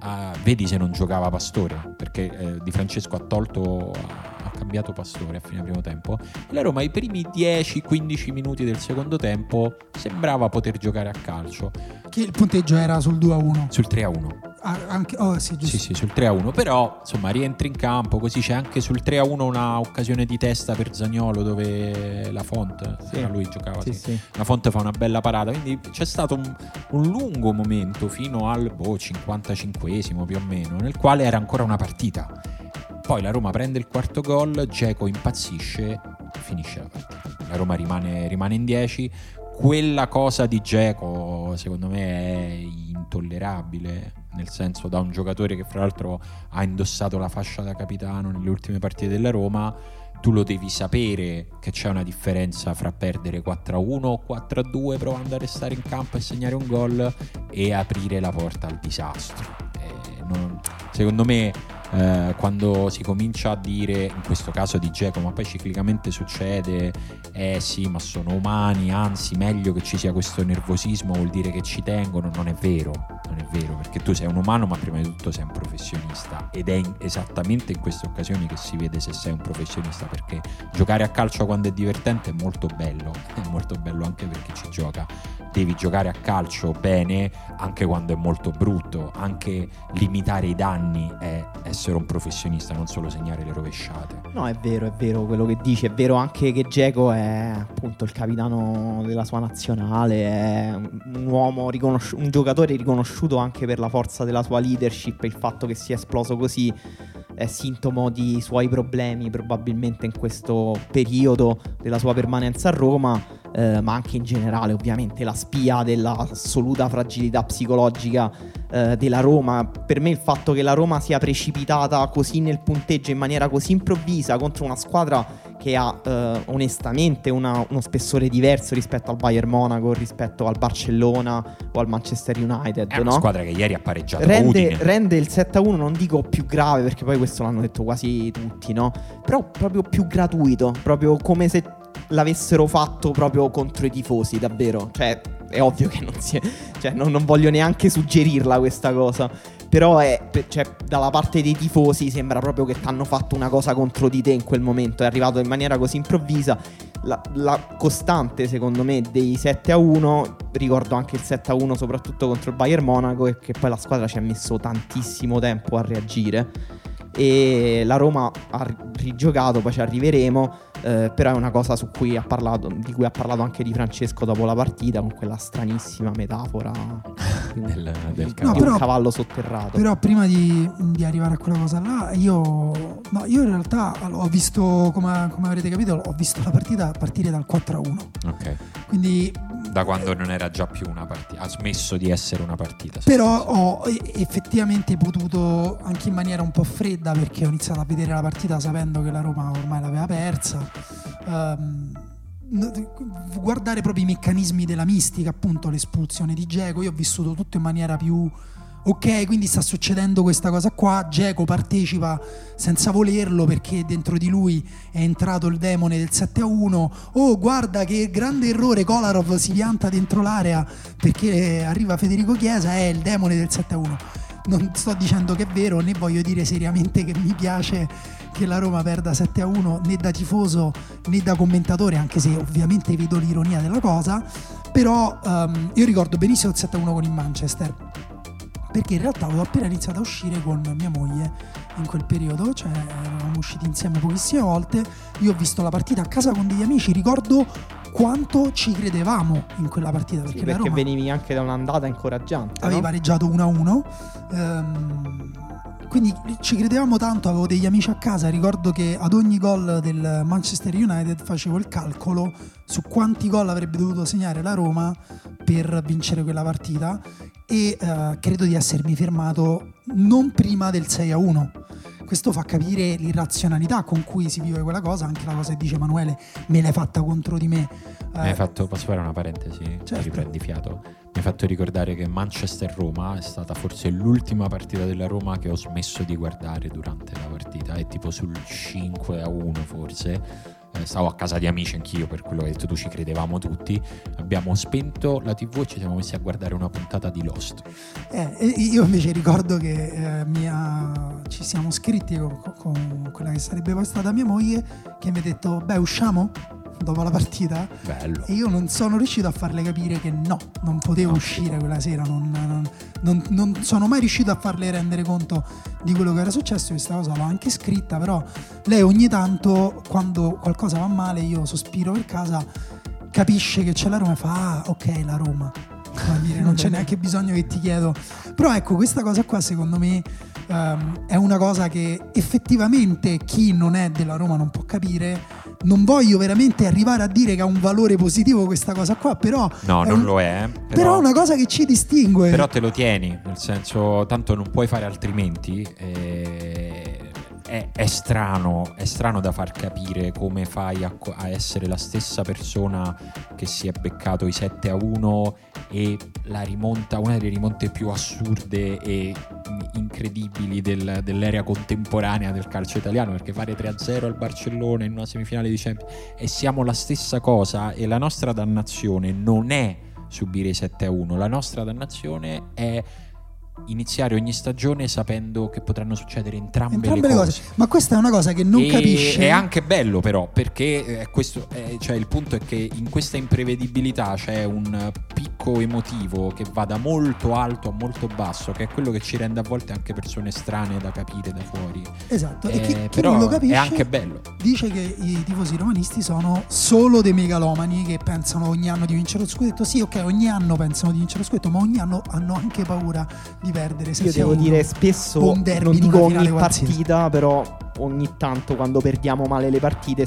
Speaker 1: ah, vedi se non giocava Pastore perché eh, Di Francesco ha tolto ha, cambiato Pastore a fine primo tempo. E la Roma i primi 10-15 minuti del secondo tempo sembrava poter giocare a calcio.
Speaker 3: Che il punteggio era sul 2 a 1.
Speaker 1: sul 3 a 1
Speaker 3: Ah, anche, oh, sì,
Speaker 1: sì, sì, sul 3 a 1. Però, insomma, rientri in campo. Così c'è anche sul 3 a 1 una occasione di testa per Zagnolo dove la Font,
Speaker 2: Sì.
Speaker 1: lui giocava.
Speaker 2: Sì,
Speaker 1: sì.
Speaker 2: sì.
Speaker 1: La Font fa una bella parata. Quindi c'è stato un, un lungo momento fino al boh, 55esimo più o meno, nel quale era ancora una partita. Poi la Roma prende il quarto gol, Geco impazzisce, finisce la partita. La Roma rimane, rimane in 10. Quella cosa di Geco, secondo me, è intollerabile. Nel senso, da un giocatore che, fra l'altro, ha indossato la fascia da capitano nelle ultime partite della Roma. Tu lo devi sapere che c'è una differenza fra perdere 4-1 o 4-2 provando a restare in campo e segnare un gol e aprire la porta al disastro. Eh, non- secondo me eh, quando si comincia a dire, in questo caso di Geco, ma poi ciclicamente succede, eh sì, ma sono umani, anzi meglio che ci sia questo nervosismo, vuol dire che ci tengono, non è vero, non è vero, perché tu sei un umano, ma prima di tutto sei un professionista ed è in- esattamente in queste occasioni che si vede se sei un professionista, perché giocare a calcio quando è divertente è molto bello, [LAUGHS] è molto bello anche per chi ci gioca. Devi giocare a calcio bene anche quando è molto brutto, anche limitare i danni è essere un professionista, non solo segnare le rovesciate.
Speaker 2: No, è vero, è vero quello che dici. È vero anche che Geco è appunto il capitano della sua nazionale. È un uomo riconosciuto, un giocatore riconosciuto anche per la forza della sua leadership. Il fatto che sia esploso così è sintomo di suoi problemi, probabilmente in questo periodo della sua permanenza a Roma. Eh, ma anche in generale, ovviamente, la spia dell'assoluta fragilità psicologica eh, della Roma. Per me il fatto che la Roma sia precipitata così nel punteggio in maniera così improvvisa contro una squadra che ha eh, onestamente una- uno spessore diverso rispetto al Bayern Monaco, rispetto al Barcellona o al Manchester United,
Speaker 1: È una
Speaker 2: no?
Speaker 1: squadra che ieri ha pareggiato
Speaker 2: Rende, rende il 7-1 non dico più grave perché poi questo l'hanno detto quasi tutti, no? Però proprio più gratuito, proprio come se l'avessero fatto proprio contro i tifosi, davvero. Cioè, è ovvio che non si è, cioè, non, non voglio neanche suggerirla questa cosa. Però è, cioè, dalla parte dei tifosi sembra proprio che ti hanno fatto una cosa contro di te in quel momento. È arrivato in maniera così improvvisa. La, la costante, secondo me, dei 7 a 1. Ricordo anche il 7 a 1, soprattutto contro il Bayern Monaco. E che poi la squadra ci ha messo tantissimo tempo a reagire e la Roma ha rigiocato, poi ci arriveremo, eh, però è una cosa cui parlato, di cui ha parlato anche Di Francesco dopo la partita con quella stranissima metafora [LAUGHS] [LAUGHS]
Speaker 1: del, del
Speaker 2: cavallo, no, però, cavallo sotterrato.
Speaker 3: Però prima di, di, arrivare a quella cosa là, io, no, io in realtà ho visto, come, come, avrete capito, ho visto la partita partire dal 4 a 1.
Speaker 1: Ok.
Speaker 3: Quindi
Speaker 1: da quando non era già più una partita, ha smesso di essere una partita.
Speaker 3: Però ho effettivamente potuto anche in maniera un po' fredda perché ho iniziato a vedere la partita sapendo che la Roma ormai l'aveva persa. Um, guardare proprio i meccanismi della mistica, appunto l'espulsione di Geco, io ho vissuto tutto in maniera più ok, quindi sta succedendo questa cosa qua, Geco partecipa senza volerlo perché dentro di lui è entrato il demone del 7 a 1, oh guarda che grande errore, Kolarov si pianta dentro l'area perché arriva Federico Chiesa, è il demone del 7 a 1. Non sto dicendo che è vero, né voglio dire seriamente che mi piace che la Roma perda 7 a 1 né da tifoso né da commentatore, anche se ovviamente vedo l'ironia della cosa, però um, io ricordo benissimo il 7 a 1 con il Manchester perché in realtà avevo appena iniziato a uscire con mia moglie in quel periodo, cioè eravamo usciti insieme pochissime volte, io ho visto la partita a casa con degli amici, ricordo quanto ci credevamo in quella partita. Perché,
Speaker 2: sì, perché venivi anche da un'andata incoraggiante.
Speaker 3: Avevi
Speaker 2: no?
Speaker 3: pareggiato 1-1. Ehm, quindi ci credevamo tanto, avevo degli amici a casa, ricordo che ad ogni gol del Manchester United facevo il calcolo su quanti gol avrebbe dovuto segnare la Roma per vincere quella partita e uh, credo di essermi fermato non prima del 6 a 1. Questo fa capire l'irrazionalità con cui si vive quella cosa, anche la cosa che dice Emanuele, me l'hai fatta contro di me.
Speaker 1: Mi hai fatto, posso fare una parentesi? Certo. Riprendi fiato. Mi hai fatto ricordare che Manchester-Roma è stata forse l'ultima partita della Roma che ho smesso di guardare durante la partita, è tipo sul 5 a 1 forse eh, stavo a casa di amici anch'io per quello che hai detto tu ci credevamo tutti. Abbiamo spento la tv e ci siamo messi a guardare una puntata di Lost.
Speaker 3: Eh, io invece ricordo che eh, mia... ci siamo scritti con, con, quella che sarebbe poi stata mia moglie che mi ha detto beh usciamo dopo la partita
Speaker 1: Bello.
Speaker 3: e io non sono riuscito a farle capire che no, non potevo no. uscire quella sera, non, non, non, non, sono mai riuscito a farle rendere conto di quello che era successo, questa cosa l'ho anche scritta, però lei ogni tanto quando qualcosa va male io sospiro per casa, capisce che c'è la Roma e fa ah ok la Roma, dire, non c'è [LAUGHS] neanche bisogno che ti chiedo, però ecco questa cosa qua secondo me um, è una cosa che effettivamente chi non è della Roma non può capire non voglio veramente arrivare a dire che ha un valore positivo questa cosa qua, però...
Speaker 1: No, non un, lo è.
Speaker 3: Però, però, è una cosa che ci distingue.
Speaker 1: Però te lo tieni, nel senso, tanto non puoi fare altrimenti. Eh, è, è, strano, è strano da far capire come fai a, a, essere la stessa persona che si è beccato i 7 a 1 e la rimonta, una delle rimonte più assurde e incredibili del, dell'era contemporanea del calcio italiano, perché fare 3 a 0 al Barcellona in una semifinale di Champions e siamo la stessa cosa e la nostra dannazione non è subire i 7 a 1, la nostra dannazione è iniziare ogni stagione sapendo che potranno succedere entrambe, entrambe le, cose. cose.
Speaker 3: Ma questa è una cosa che non
Speaker 1: e
Speaker 3: capisce.
Speaker 1: È anche bello, però, perché eh, questo, eh, cioè, il punto è che in questa imprevedibilità c'è un picco emotivo che va da molto alto a molto basso, che è quello che ci rende a volte anche persone strane da capire da fuori.
Speaker 3: Esatto, eh, e chi, chi però non lo capisce
Speaker 1: è anche bello.
Speaker 3: Dice che i tifosi romanisti sono solo dei megalomani che pensano ogni anno di vincere lo scudetto. Sì, ok, ogni anno pensano di vincere lo scudetto, ma ogni anno hanno anche paura di perdere.
Speaker 2: Io devo dire spesso, non dico ogni partita, però ogni tanto quando perdiamo male le partite,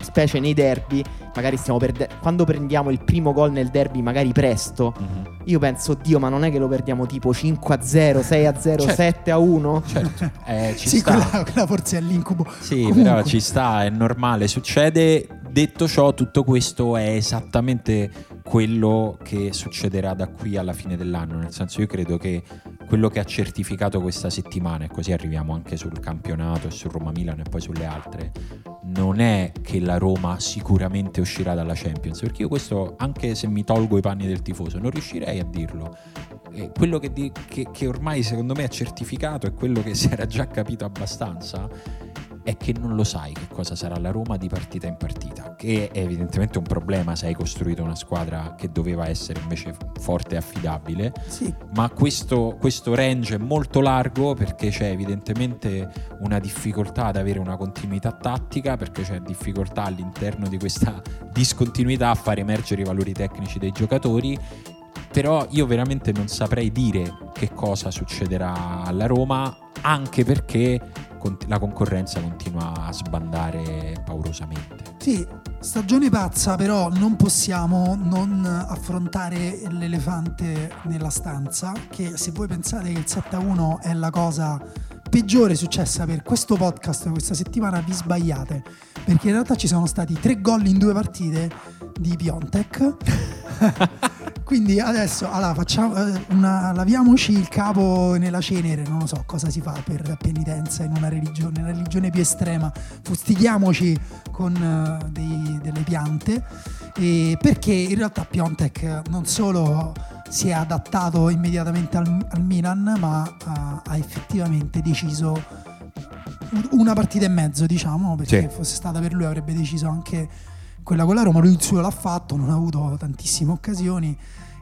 Speaker 2: specie nei derby, magari stiamo perdendo. Quando prendiamo il primo gol nel derby, magari presto, mm-hmm. io penso, Dio, ma non è che lo perdiamo tipo 5 a 0, 6 a 0, certo. 7 a 1?
Speaker 1: Certo, eh, ci
Speaker 3: sì,
Speaker 1: sta.
Speaker 3: Quella, quella forse è l'incubo.
Speaker 1: Sì, Comunque. però ci sta, è normale, succede. Detto ciò, tutto questo è esattamente quello che succederà da qui alla fine dell'anno. Nel senso, io credo che quello che ha certificato questa settimana, e così arriviamo anche sul campionato e sul Roma Milan e poi sulle altre, non è che la Roma sicuramente uscirà dalla Champions, perché io questo, anche se mi tolgo i panni del tifoso, non riuscirei a dirlo. E quello che, di, che, che ormai secondo me è certificato e quello che si era già capito abbastanza è che non lo sai che cosa sarà la Roma di partita in partita, che è evidentemente un problema se hai costruito una squadra che doveva essere invece forte e affidabile,
Speaker 3: sì.
Speaker 1: ma questo, questo range è molto largo perché c'è evidentemente una difficoltà ad avere una continuità tattica, perché c'è difficoltà all'interno di questa discontinuità a far emergere i valori tecnici dei giocatori però io veramente non saprei dire che cosa succederà alla Roma, anche perché la concorrenza continua a sbandare paurosamente.
Speaker 3: Sì, stagione pazza, però non possiamo non affrontare l'elefante nella stanza, che se voi pensate che il 7-1 è la cosa peggiore successa per questo podcast questa settimana vi sbagliate. Perché in realtà ci sono stati tre gol in due partite di Piontek. [LAUGHS] Quindi adesso allora, facciamo eh, una, laviamoci il capo nella cenere non lo so cosa si fa per penitenza in una religione, una religione più estrema. Fustichiamoci con uh, dei, delle piante perché in realtà Piontek non solo si è adattato immediatamente al, al Milan, ma ha, ha, effettivamente deciso una partita e mezzo, diciamo, perché sì. fosse stata per lui avrebbe deciso anche quella con la Roma, lui il suo l'ha fatto, non ha avuto tantissime occasioni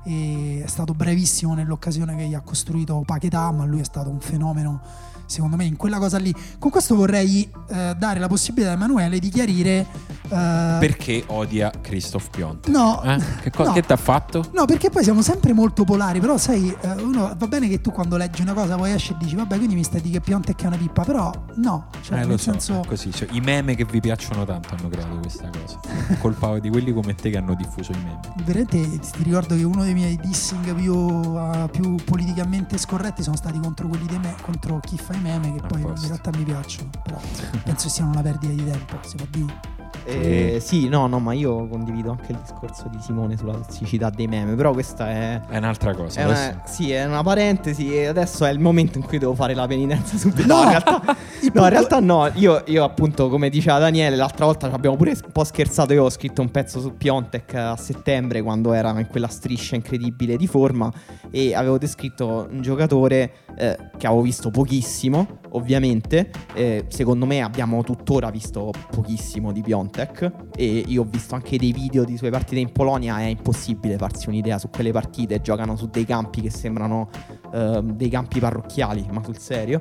Speaker 3: e è stato bravissimo nell'occasione che gli ha costruito Paquetà, ma lui è stato un fenomeno secondo me in quella cosa lì. Con questo vorrei eh, dare la possibilità a Emanuele di chiarire
Speaker 1: eh, perché odia Christoph Piontek.
Speaker 3: No,
Speaker 1: eh? che, co-
Speaker 3: no.
Speaker 1: che ti ha fatto?
Speaker 3: No, perché poi siamo sempre molto polari, però sai, eh, uno, va bene che tu quando leggi una cosa poi esci e dici vabbè, quindi mi stai di che Piontek è una pippa, però no, cioè,
Speaker 1: eh,
Speaker 3: nel
Speaker 1: so,
Speaker 3: senso
Speaker 1: così, cioè, i meme che vi piacciono tanto hanno creato questa cosa. [LAUGHS] Colpa di quelli come te che hanno diffuso i meme.
Speaker 3: Veramente ti ricordo che uno dei miei dissing più, uh, più politicamente scorretti sono stati contro quelli di me, contro chi fa meme che poi in realtà mi piacciono, però penso siano una perdita di tempo, si può dire.
Speaker 2: Eh, sì, no, no, ma io condivido anche il discorso di Simone sulla tossicità dei meme, però questa è...
Speaker 1: È un'altra cosa.
Speaker 2: È una, sì, è una parentesi e adesso è il momento in cui devo fare la penitenza subito. [LAUGHS]
Speaker 3: No,
Speaker 2: in realtà [LAUGHS] no, in realtà no. Io, io, appunto, come diceva Daniele, l'altra volta abbiamo pure un po' scherzato. Io ho scritto un pezzo su Piontek a settembre quando era in quella striscia incredibile di forma e avevo descritto un giocatore eh, che avevo visto pochissimo, ovviamente. Eh, secondo me abbiamo tuttora visto pochissimo di Piontek Piątek e io ho visto anche dei video di sue partite in Polonia, è impossibile farsi un'idea su quelle partite, giocano su dei campi che sembrano uh, dei campi parrocchiali, ma sul serio.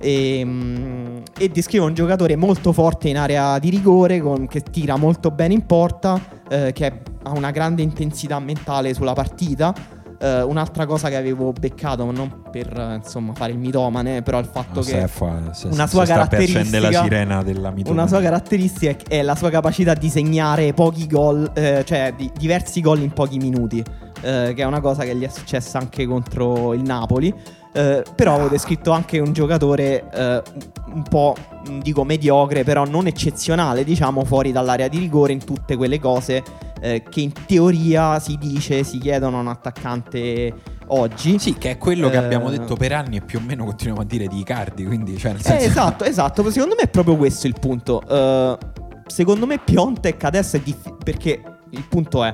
Speaker 2: E, um, e, descrive un giocatore molto forte in area di rigore, con, che tira molto bene in porta, eh, che ha una grande intensità mentale sulla partita Uh, un'altra cosa che avevo beccato, non per uh, insomma fare il mitomane, però il fatto no, che
Speaker 1: fa, se, una sua caratteristica la sirena della mitomane.
Speaker 2: Una sua caratteristica è la sua capacità di segnare pochi gol, eh, cioè di, diversi gol in pochi minuti, eh, che è una cosa che gli è successa anche contro il Napoli. Uh, però avevo descritto anche un giocatore uh, un po' dico mediocre, però non eccezionale, diciamo, fuori dall'area di rigore in tutte quelle cose uh, che in teoria si dice si chiedono a un attaccante oggi.
Speaker 1: Sì, che è quello che abbiamo detto per anni e più o meno continuiamo a dire di Icardi, quindi cioè nel senso...
Speaker 2: eh, esatto, esatto, secondo me è proprio questo il punto. secondo me Piontek adesso è difficile perché il punto è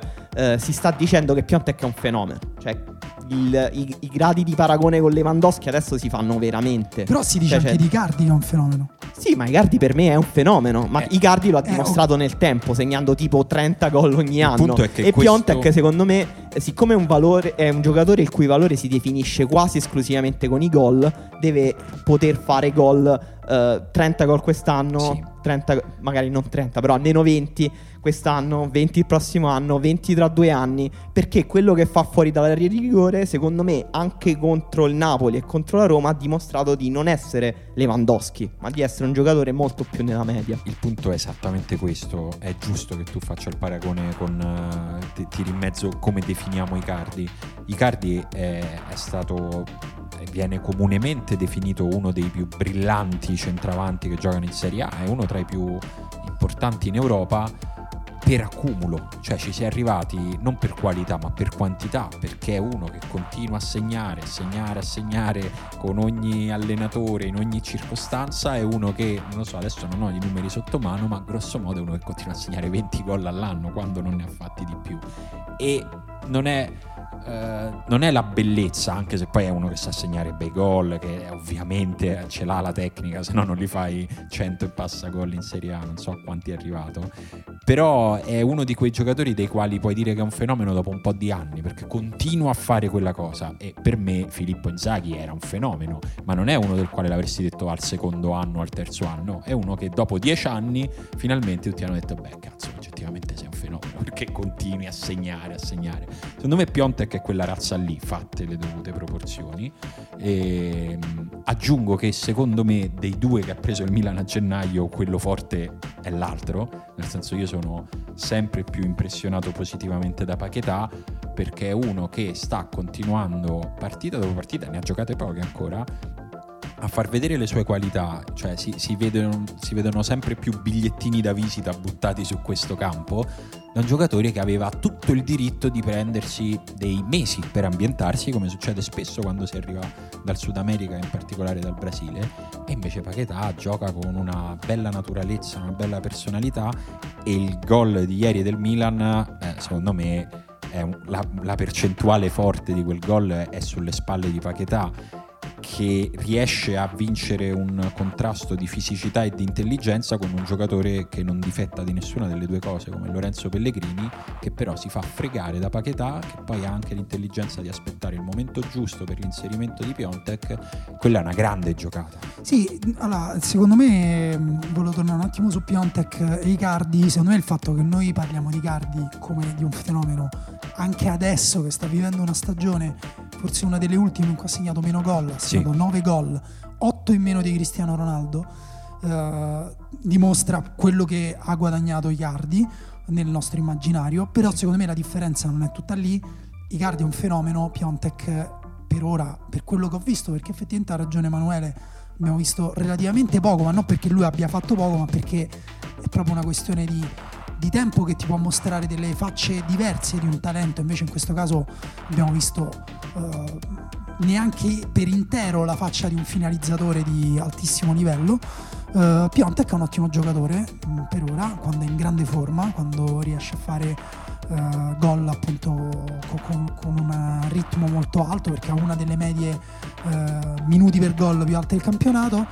Speaker 2: si sta dicendo che Piontek è un fenomeno, cioè il, i, i, gradi di paragone con Lewandowski adesso si fanno veramente.
Speaker 3: Però si dice cioè, anche di Icardi che è un fenomeno.
Speaker 2: Sì, ma Icardi per me è un fenomeno. Ma eh, Icardi lo ha eh, dimostrato oh. nel tempo, segnando tipo 30 gol ogni
Speaker 1: il
Speaker 2: anno.
Speaker 1: e
Speaker 2: questo... Piontek, secondo me, siccome è un, valore, è un giocatore il cui valore si definisce quasi esclusivamente con i gol, deve poter fare gol. Uh, 30 gol quest'anno, sì. 30, magari non 30, però almeno 20 quest'anno, 20 il prossimo anno, 20 tra due anni, perché quello che fa fuori dall'area di rigore, secondo me, anche contro il Napoli e contro la Roma, ha dimostrato di non essere Lewandowski, ma di essere un giocatore molto più nella media.
Speaker 1: Il punto è esattamente questo, è giusto che tu faccia il paragone con, uh, ti, tiri in mezzo come definiamo Icardi. Icardi è, è stato viene comunemente definito uno dei più brillanti centravanti che giocano in Serie A, è uno tra i più importanti in Europa per accumulo, cioè ci si è arrivati non per qualità ma per quantità, perché è uno che continua a segnare, a segnare, a segnare con ogni allenatore, in ogni circostanza, è uno che, non lo so, adesso non ho i numeri sotto mano, ma grosso modo è uno che continua a segnare 20 gol all'anno quando non ne ha fatti di più. E non è eh, non è la bellezza, anche se poi è uno che sa segnare bei gol, che ovviamente ce l'ha la tecnica, se no non li fai 100 e passa gol in Serie A, non so a quanti è arrivato. Però è uno di quei giocatori dei quali puoi dire che è un fenomeno dopo un po' di anni, perché continua a fare quella cosa. E per me Filippo Inzaghi era un fenomeno, ma non è uno del quale l'avresti detto al secondo anno al terzo anno, è uno che dopo dieci anni finalmente tutti hanno detto, beh cazzo, oggettivamente sei un fenomeno, [LAUGHS] perché continui a segnare, a segnare. Secondo me Piontek è quella razza lì, fatte le dovute proporzioni. E, ehm, aggiungo che secondo me dei due che ha preso il Milan a gennaio, quello forte è l'altro, nel senso io sono sempre più impressionato positivamente da Paquetà perché è uno che sta continuando partita dopo partita, ne ha giocate poche ancora, a far vedere le sue qualità, cioè si, si, vedono, si, vedono, sempre più bigliettini da visita buttati su questo campo, da un giocatore che aveva tutto il diritto di prendersi dei mesi per ambientarsi, come succede spesso quando si arriva dal Sud America, in particolare dal Brasile, e invece Paquetà gioca con una bella naturalezza, una bella personalità e il gol di ieri del Milan, eh, secondo me, un, la, la percentuale forte di quel gol è sulle spalle di Paquetà che riesce a vincere un contrasto di fisicità e di intelligenza con un giocatore che non difetta di nessuna delle due cose come Lorenzo Pellegrini che però si fa fregare da Paquetà che poi ha anche l'intelligenza di aspettare il momento giusto per l'inserimento di Piontek. Quella è una grande giocata.
Speaker 3: Sì allora secondo me volevo tornare un attimo su Piontek e Icardi. Secondo me il fatto che noi parliamo di Icardi come di un fenomeno anche adesso che sta vivendo una stagione forse una delle ultime in cui ha segnato meno gol, sì. 9 gol, 8 in meno di Cristiano Ronaldo, eh, dimostra quello che ha guadagnato Icardi nel nostro immaginario, però sì. secondo me la differenza non è tutta lì, Icardi è un fenomeno, Piontek per ora, per quello che ho visto, perché effettivamente ha ragione Emanuele, abbiamo visto relativamente poco, ma non perché lui abbia fatto poco, ma perché è proprio una questione di di tempo che ti può mostrare delle facce diverse di un talento, invece in questo caso abbiamo visto uh, neanche per intero la faccia di un finalizzatore di altissimo livello. Uh, Piontek è un ottimo giocatore mm, per ora, quando è in grande forma, quando riesce a fare uh, gol appunto con, con, un ritmo molto alto perché ha una delle medie uh, minuti per gol più alte del campionato,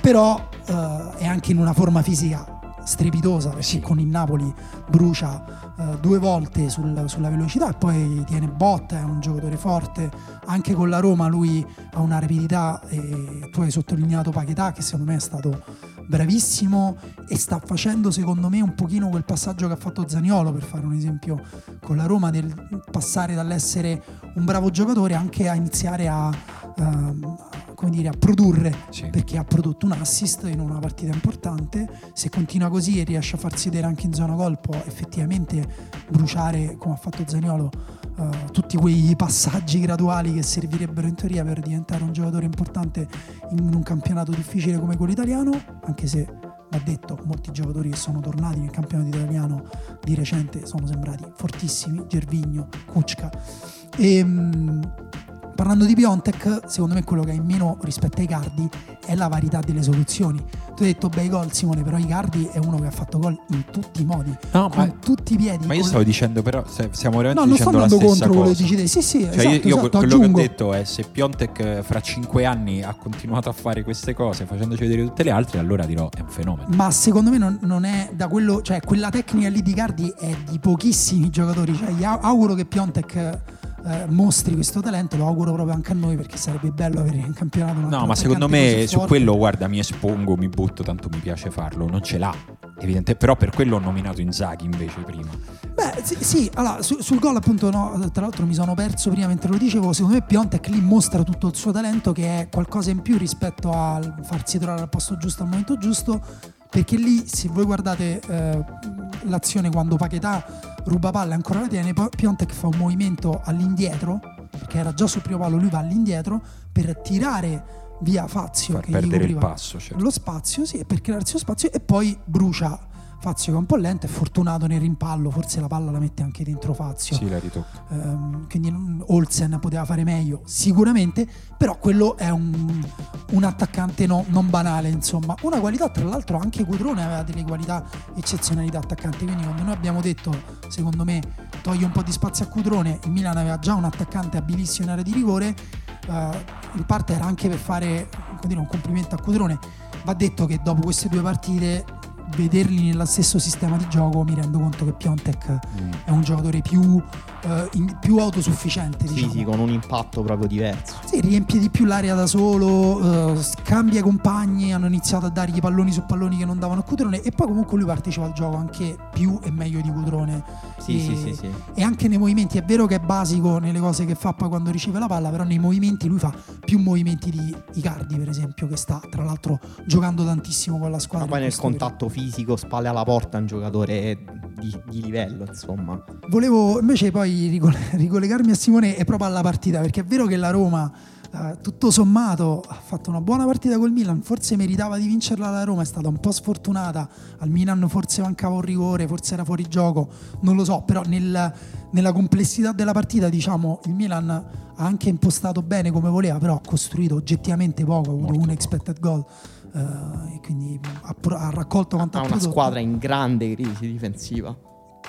Speaker 3: però è anche in una forma fisica strepitosa perché sì. con il Napoli brucia uh, due volte sul, sulla velocità e poi tiene botta, è un giocatore forte. Anche con la Roma lui ha una rapidità e tu hai sottolineato Paquetà che secondo me è stato bravissimo e sta facendo secondo me un pochino quel passaggio che ha fatto Zaniolo per fare un esempio con la Roma del passare dall'essere un bravo giocatore anche a iniziare a, uh, come dire, a produrre sì. perché ha prodotto un assist in una partita importante. Se continua così e riesce a farsi vedere anche in zona gol può effettivamente bruciare come ha fatto Zaniolo uh, tutti quei passaggi graduali che servirebbero in teoria per diventare un giocatore importante in un campionato difficile come quello italiano anche se va detto molti giocatori che sono tornati nel campionato italiano di recente sono sembrati fortissimi. Gervigno, Kuczka. E, ehm, parlando di Piontek, secondo me quello che ha in meno rispetto ai Cardi è la varietà delle soluzioni. Tu hai detto bei gol, Simone, però Icardi è uno che ha fatto gol in tutti i modi, no, con ma, tutti i piedi.
Speaker 1: Ma io stavo dicendo, però, stiamo veramente
Speaker 3: no,
Speaker 1: non sto
Speaker 3: andando contro
Speaker 1: quello
Speaker 3: che dici te. Sì, sì,
Speaker 1: cioè,
Speaker 3: esatto,
Speaker 1: io, io
Speaker 3: esatto,
Speaker 1: quello
Speaker 3: aggiungo.
Speaker 1: che ho detto è se Piontek fra cinque anni ha continuato a fare queste cose facendoci vedere tutte le altre, allora dirò è un fenomeno.
Speaker 3: Ma secondo me non, non è da quello, cioè quella tecnica lì di Icardi è di pochissimi giocatori. Cioè, auguro che Piontek eh, mostri questo talento, lo auguro proprio anche a noi perché sarebbe bello avere in campionato un
Speaker 1: No, ma secondo me su quello, guarda, mi espongo, mi butto, tanto mi piace farlo, non ce l'ha. Evidente, però per quello ho nominato Inzaghi invece prima.
Speaker 3: Beh, sì, sì allora su, sul gol appunto no, tra l'altro mi sono perso prima mentre lo dicevo, secondo me Piontek lì mostra tutto il suo talento che è qualcosa in più rispetto a farsi trovare al posto giusto al momento giusto, perché lì se voi guardate eh, l'azione quando Paquetà ruba palla ancora la tiene, poi Piontek fa un movimento all'indietro, perché era già sul primo palo, lui va all'indietro per tirare via Fazio
Speaker 1: Far
Speaker 3: che
Speaker 1: perdere il passo, certo.
Speaker 3: lo spazio, sì, per crearsi lo spazio e poi brucia Fazio che è un po' lento, è fortunato nel rimpallo, forse la palla la mette anche dentro Fazio.
Speaker 1: Sì, la ritocca.
Speaker 3: Ehm, quindi Olsen poteva fare meglio, sicuramente, però quello è un, un attaccante no- non banale, insomma. Una qualità, tra l'altro, anche Cutrone aveva delle qualità eccezionali da attaccante, quindi quando noi abbiamo detto, secondo me, togli un po' di spazio a Cutrone, il Milan aveva già un attaccante abilissimo in area di rigore, eh, in parte era anche per fare dire, un complimento a Cutrone. Va detto che dopo queste due partite vederli nello stesso sistema di gioco mi rendo conto che Piontek
Speaker 1: Mm.
Speaker 3: è un giocatore più, eh, in- più autosufficiente
Speaker 2: Sì,
Speaker 3: diciamo.
Speaker 2: sì, con un impatto proprio diverso.
Speaker 3: Sì, riempie di più l'area da solo, eh, cambia i compagni, hanno iniziato a dargli palloni su palloni che non davano a Cutrone e poi comunque lui partecipa al gioco anche più e meglio di Cutrone.
Speaker 2: Sì,
Speaker 3: e,
Speaker 2: sì, sì, sì.
Speaker 3: e anche nei movimenti, è vero che è basico nelle cose che fa poi quando riceve la palla, però nei movimenti lui fa più movimenti di Icardi per esempio, che sta tra l'altro giocando tantissimo con la
Speaker 2: Ma
Speaker 3: squadra.
Speaker 2: poi
Speaker 3: in
Speaker 2: nel
Speaker 3: questo periodo.
Speaker 2: contatto fisico, spalle alla porta, un giocatore di, di livello, insomma.
Speaker 3: Volevo invece poi ricol- ricollegarmi a Simone e proprio alla partita, perché è vero che la Roma, eh, tutto sommato, ha fatto una buona partita col Milan, forse meritava di vincerla la Roma, è stata un po' sfortunata, al Milan forse mancava un rigore, forse era fuori gioco, non lo so, però nel- nella complessità della partita, diciamo, il Milan ha anche impostato bene come voleva, però ha costruito oggettivamente poco, ha avuto
Speaker 1: Molto
Speaker 3: un
Speaker 1: poco.
Speaker 3: expected goal. eh, e quindi ha, ha raccolto quanto
Speaker 2: Ha una squadra in grande crisi difensiva.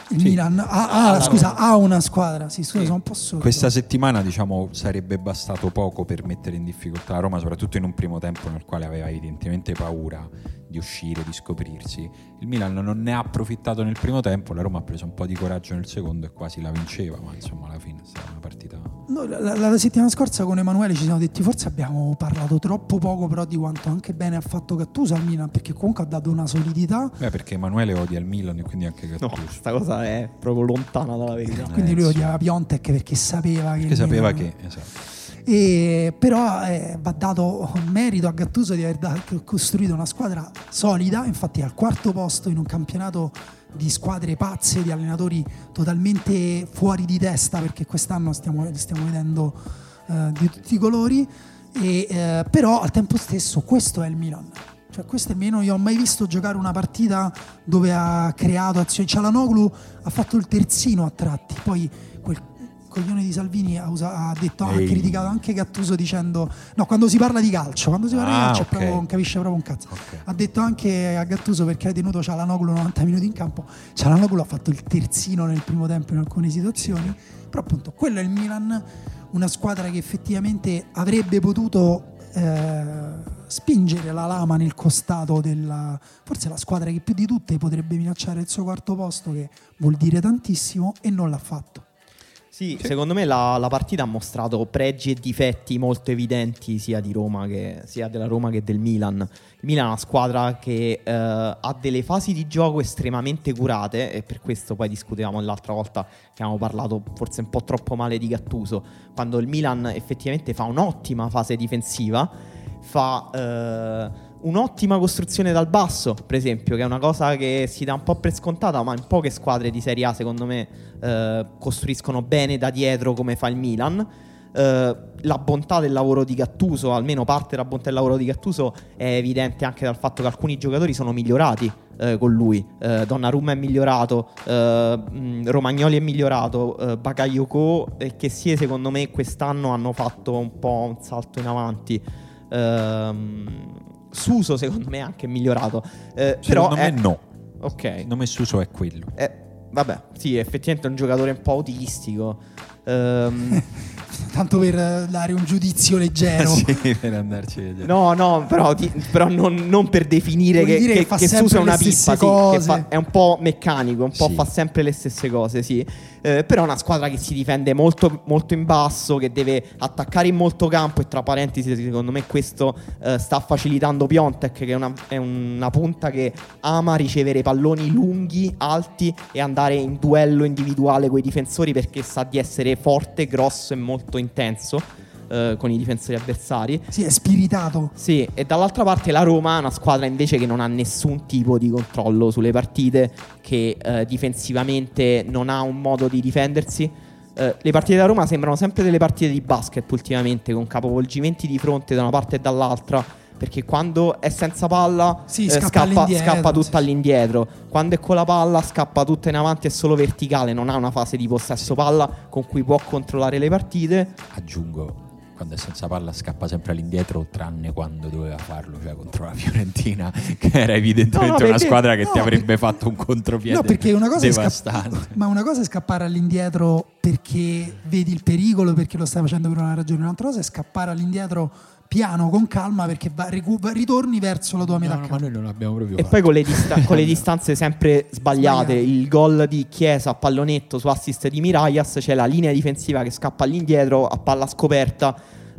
Speaker 3: Il
Speaker 1: Sì.
Speaker 3: Milan ha, ha-
Speaker 2: Ah,
Speaker 3: scusa,
Speaker 2: no.
Speaker 3: ha una squadra. Sì, scusa, sono un po' sordo.
Speaker 1: Questa settimana, diciamo, sarebbe bastato poco per mettere in difficoltà la Roma, soprattutto in un primo tempo nel quale aveva evidentemente paura di uscire, di scoprirsi. Il Milan non ne ha approfittato nel primo tempo, la Roma ha preso un po' di coraggio nel secondo e quasi la vinceva, ma insomma alla fine è stata una partita...
Speaker 3: Noi la, la- la settimana scorsa con Emanuele ci siamo detti forse abbiamo parlato troppo poco però di quanto anche bene ha fatto Gattuso al Milan perché comunque ha dato una solidità.
Speaker 1: Beh, perché Emanuele odia il Milan e quindi anche
Speaker 2: No,
Speaker 1: Gattuso.
Speaker 2: questa cosa è proprio lontana dalla verità.
Speaker 1: Eh,
Speaker 3: Quindi lui
Speaker 1: sì.
Speaker 3: odiava Piontek perché sapeva che...
Speaker 1: Perché sapeva
Speaker 3: Milan-
Speaker 1: che... Esatto.
Speaker 3: E, però eh, va dato merito a Gattuso di aver da- costruito una squadra solida, infatti al quarto posto in un campionato di squadre pazze, di allenatori totalmente fuori di testa, perché quest'anno stiamo, stiamo vedendo eh, di tutti i colori, e, eh, però al tempo stesso questo è il Milan. Cioè, questo è il Milan, io ho mai visto giocare una partita dove ha creato azioni. Cialanoglu ha fatto il terzino a tratti, poi quel coglione di Salvini ha, usa- ha detto, ha criticato anche Gattuso dicendo no quando si parla di calcio quando si parla di
Speaker 1: Ah,
Speaker 3: calcio è
Speaker 1: ok.
Speaker 3: proprio- non capisce proprio un cazzo
Speaker 1: Ok.
Speaker 3: ha detto anche a Gattuso perché hai tenuto Cialanoglu 90 minuti in campo Cialanoglu ha fatto il terzino nel primo tempo in alcune situazioni però appunto quello è il Milan una squadra che effettivamente avrebbe potuto eh, spingere la lama nel costato della forse la squadra che più di tutte potrebbe minacciare il suo quarto posto che vuol dire tantissimo e non l'ha fatto
Speaker 2: Sì, secondo me la, la partita ha mostrato pregi e difetti molto evidenti sia di Roma che sia della Roma che del Milan. Il Milan è una squadra che eh, ha delle fasi di gioco estremamente curate e per questo poi discutevamo l'altra volta che abbiamo parlato forse un po' troppo male di Gattuso, quando il Milan effettivamente fa un'ottima fase difensiva, fa eh, un'ottima costruzione dal basso, per esempio, che è una cosa che si dà un po' per scontata, ma in poche squadre di Serie A, secondo me, eh, costruiscono bene da dietro come fa il Milan. Eh, la bontà del lavoro di Gattuso, almeno parte della bontà del lavoro di Gattuso, è evidente anche dal fatto che alcuni giocatori sono migliorati eh, con lui. Eh, Donnarumma è migliorato, eh, mh, Romagnoli è migliorato, eh, Bakayoko e che sia secondo me quest'anno hanno fatto un po' un salto in avanti. Suso secondo me è anche migliorato. Eh, però
Speaker 1: Secondo
Speaker 2: è-
Speaker 1: me no.
Speaker 2: Ok.
Speaker 1: Secondo me Suso è quello.
Speaker 2: Eh, vabbè, sì, effettivamente è un giocatore un po' autistico. Ehm, [LAUGHS]
Speaker 3: tanto per eh, dare un giudizio leggero [LAUGHS]
Speaker 1: sì, per andarci a vedere.
Speaker 2: no, no, però, ti- però non, non per definire
Speaker 3: Vuoi
Speaker 2: che,
Speaker 3: dire
Speaker 2: che,
Speaker 3: che
Speaker 2: che Suso è una pippa, sì, che fa- è un po' meccanico, un po'
Speaker 1: Sì.
Speaker 2: fa sempre le stesse cose, sì. Eh, però è una squadra che si difende molto, molto in basso, che deve attaccare in molto campo e tra parentesi secondo me questo eh, sta facilitando Piontek che è una, è una punta che ama ricevere palloni lunghi, alti e andare in duello individuale con i difensori perché sa di essere forte, grosso e molto intenso eh, con i difensori avversari.
Speaker 3: sì è spiritato
Speaker 2: Sì, e dall'altra parte la Roma è una squadra invece che non ha nessun tipo di controllo sulle partite, che eh, difensivamente non ha un modo di difendersi. Eh, le partite da Roma sembrano sempre delle partite di basket ultimamente, con capovolgimenti di fronte da una parte e dall'altra, perché quando è senza palla
Speaker 3: Sì,
Speaker 2: eh,
Speaker 3: scappa
Speaker 2: scappa, scappa tutta
Speaker 3: sì.
Speaker 2: all'indietro. Quando è con la palla scappa tutta in avanti, è solo verticale, non ha una fase di possesso palla con cui può controllare le partite.
Speaker 1: Aggiungo, quando è senza palla scappa sempre all'indietro, tranne quando doveva farlo, cioè contro la Fiorentina, [LAUGHS] che era evidentemente
Speaker 2: No, no,
Speaker 1: una
Speaker 2: perché-
Speaker 1: squadra che
Speaker 3: no,
Speaker 1: ti avrebbe
Speaker 3: perché-
Speaker 1: fatto un contropiede
Speaker 3: No, perché una cosa, è
Speaker 1: devastante.
Speaker 3: scapp- ma una cosa è scappare all'indietro perché vedi il pericolo, perché lo stai facendo per una ragione, un'altra cosa è scappare all'indietro piano, con calma, perché va- ricu- ritorni verso la tua metà
Speaker 1: No, no, ma
Speaker 3: campo.
Speaker 1: noi non l'abbiamo proprio
Speaker 2: E
Speaker 1: fatto.
Speaker 2: poi con le, dista- con le [LAUGHS] distanze sempre sbagliate,
Speaker 3: Sbagliate.
Speaker 2: il gol di Chiesa a pallonetto su assist di Miraias, c'è la linea difensiva che scappa all'indietro a palla scoperta.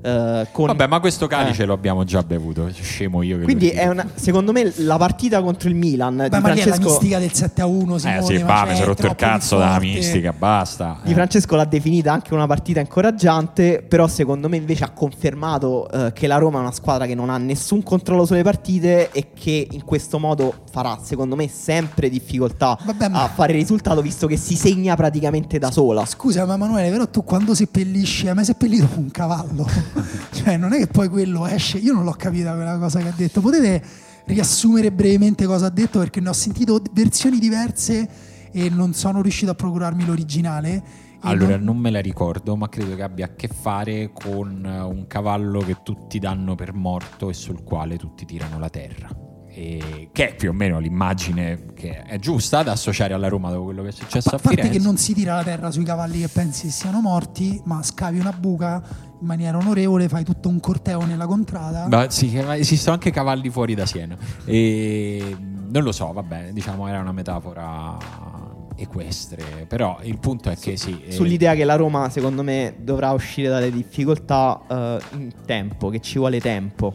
Speaker 2: Eh, con-
Speaker 1: Vabbè, ma questo calice
Speaker 2: Eh.
Speaker 1: lo abbiamo già bevuto. Scemo io che
Speaker 2: Quindi è una, secondo me la partita contro il Milan
Speaker 3: Beh,
Speaker 2: di
Speaker 3: ma lì è la
Speaker 2: Francesco,
Speaker 3: mistica del 7 a 1,
Speaker 1: Eh
Speaker 3: Simone,
Speaker 1: sì,
Speaker 3: ma
Speaker 1: va, mi sono rotto il cazzo dalla mistica, basta.
Speaker 2: di
Speaker 1: Eh.
Speaker 2: Francesco l'ha definita anche una partita incoraggiante, però secondo me invece ha confermato eh, che la Roma è una squadra che non ha nessun controllo sulle partite e che in questo modo farà secondo me sempre difficoltà
Speaker 3: Vabbè, ma-
Speaker 2: a fare risultato visto che si segna praticamente da sola.
Speaker 3: Scusa, ma Emanuele, però tu quando seppellisci, hai mai seppellito un cavallo? [LAUGHS] cioè, non è che poi quello esce. Io non l'ho capita quella cosa che ha detto. Potete riassumere brevemente cosa ha detto? Perché ne ho sentito versioni diverse e non sono riuscito a procurarmi l'originale.
Speaker 1: Allora,
Speaker 3: non-
Speaker 1: me la ricordo, ma credo che abbia a che fare con eh, un cavallo che tutti danno per morto e sul quale tutti tirano la terra. E che è più o meno l'immagine che è giusta da associare alla Roma dopo quello che è successo
Speaker 3: A
Speaker 1: a
Speaker 3: parte
Speaker 1: Firenze.
Speaker 3: che non si tira la terra sui cavalli che pensi siano morti, ma scavi una buca in maniera onorevole, fai tutto un corteo nella contrada.
Speaker 1: Ma sì, esistono anche cavalli fuori da Siena. E non lo so, vabbè, diciamo era una metafora equestre, però il punto è che sì, eh,
Speaker 2: Sull'idea che la Roma secondo me dovrà uscire dalle difficoltà eh, in tempo, che ci vuole tempo.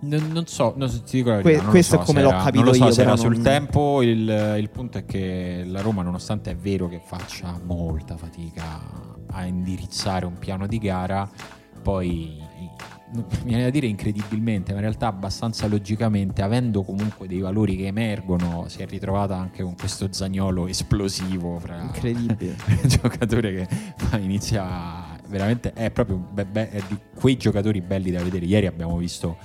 Speaker 1: Non, non so, non so, ti dico la
Speaker 2: Que-
Speaker 1: verità, non
Speaker 2: questo
Speaker 1: lo
Speaker 2: è
Speaker 1: so
Speaker 2: come l'ho
Speaker 1: era-
Speaker 2: capito
Speaker 1: non lo so
Speaker 2: io,
Speaker 1: se era
Speaker 2: però
Speaker 1: sul
Speaker 2: non-
Speaker 1: tempo. Il, il punto è che la Roma, nonostante è vero che faccia molta fatica a indirizzare un piano di gara, poi mi viene da dire incredibilmente, ma in realtà abbastanza logicamente, avendo comunque dei valori che emergono, si è ritrovata anche con questo zagnolo esplosivo fra
Speaker 2: Incredibile. [LAUGHS]
Speaker 1: giocatore che inizia veramente è proprio be- be- è di quei giocatori belli da vedere ieri abbiamo visto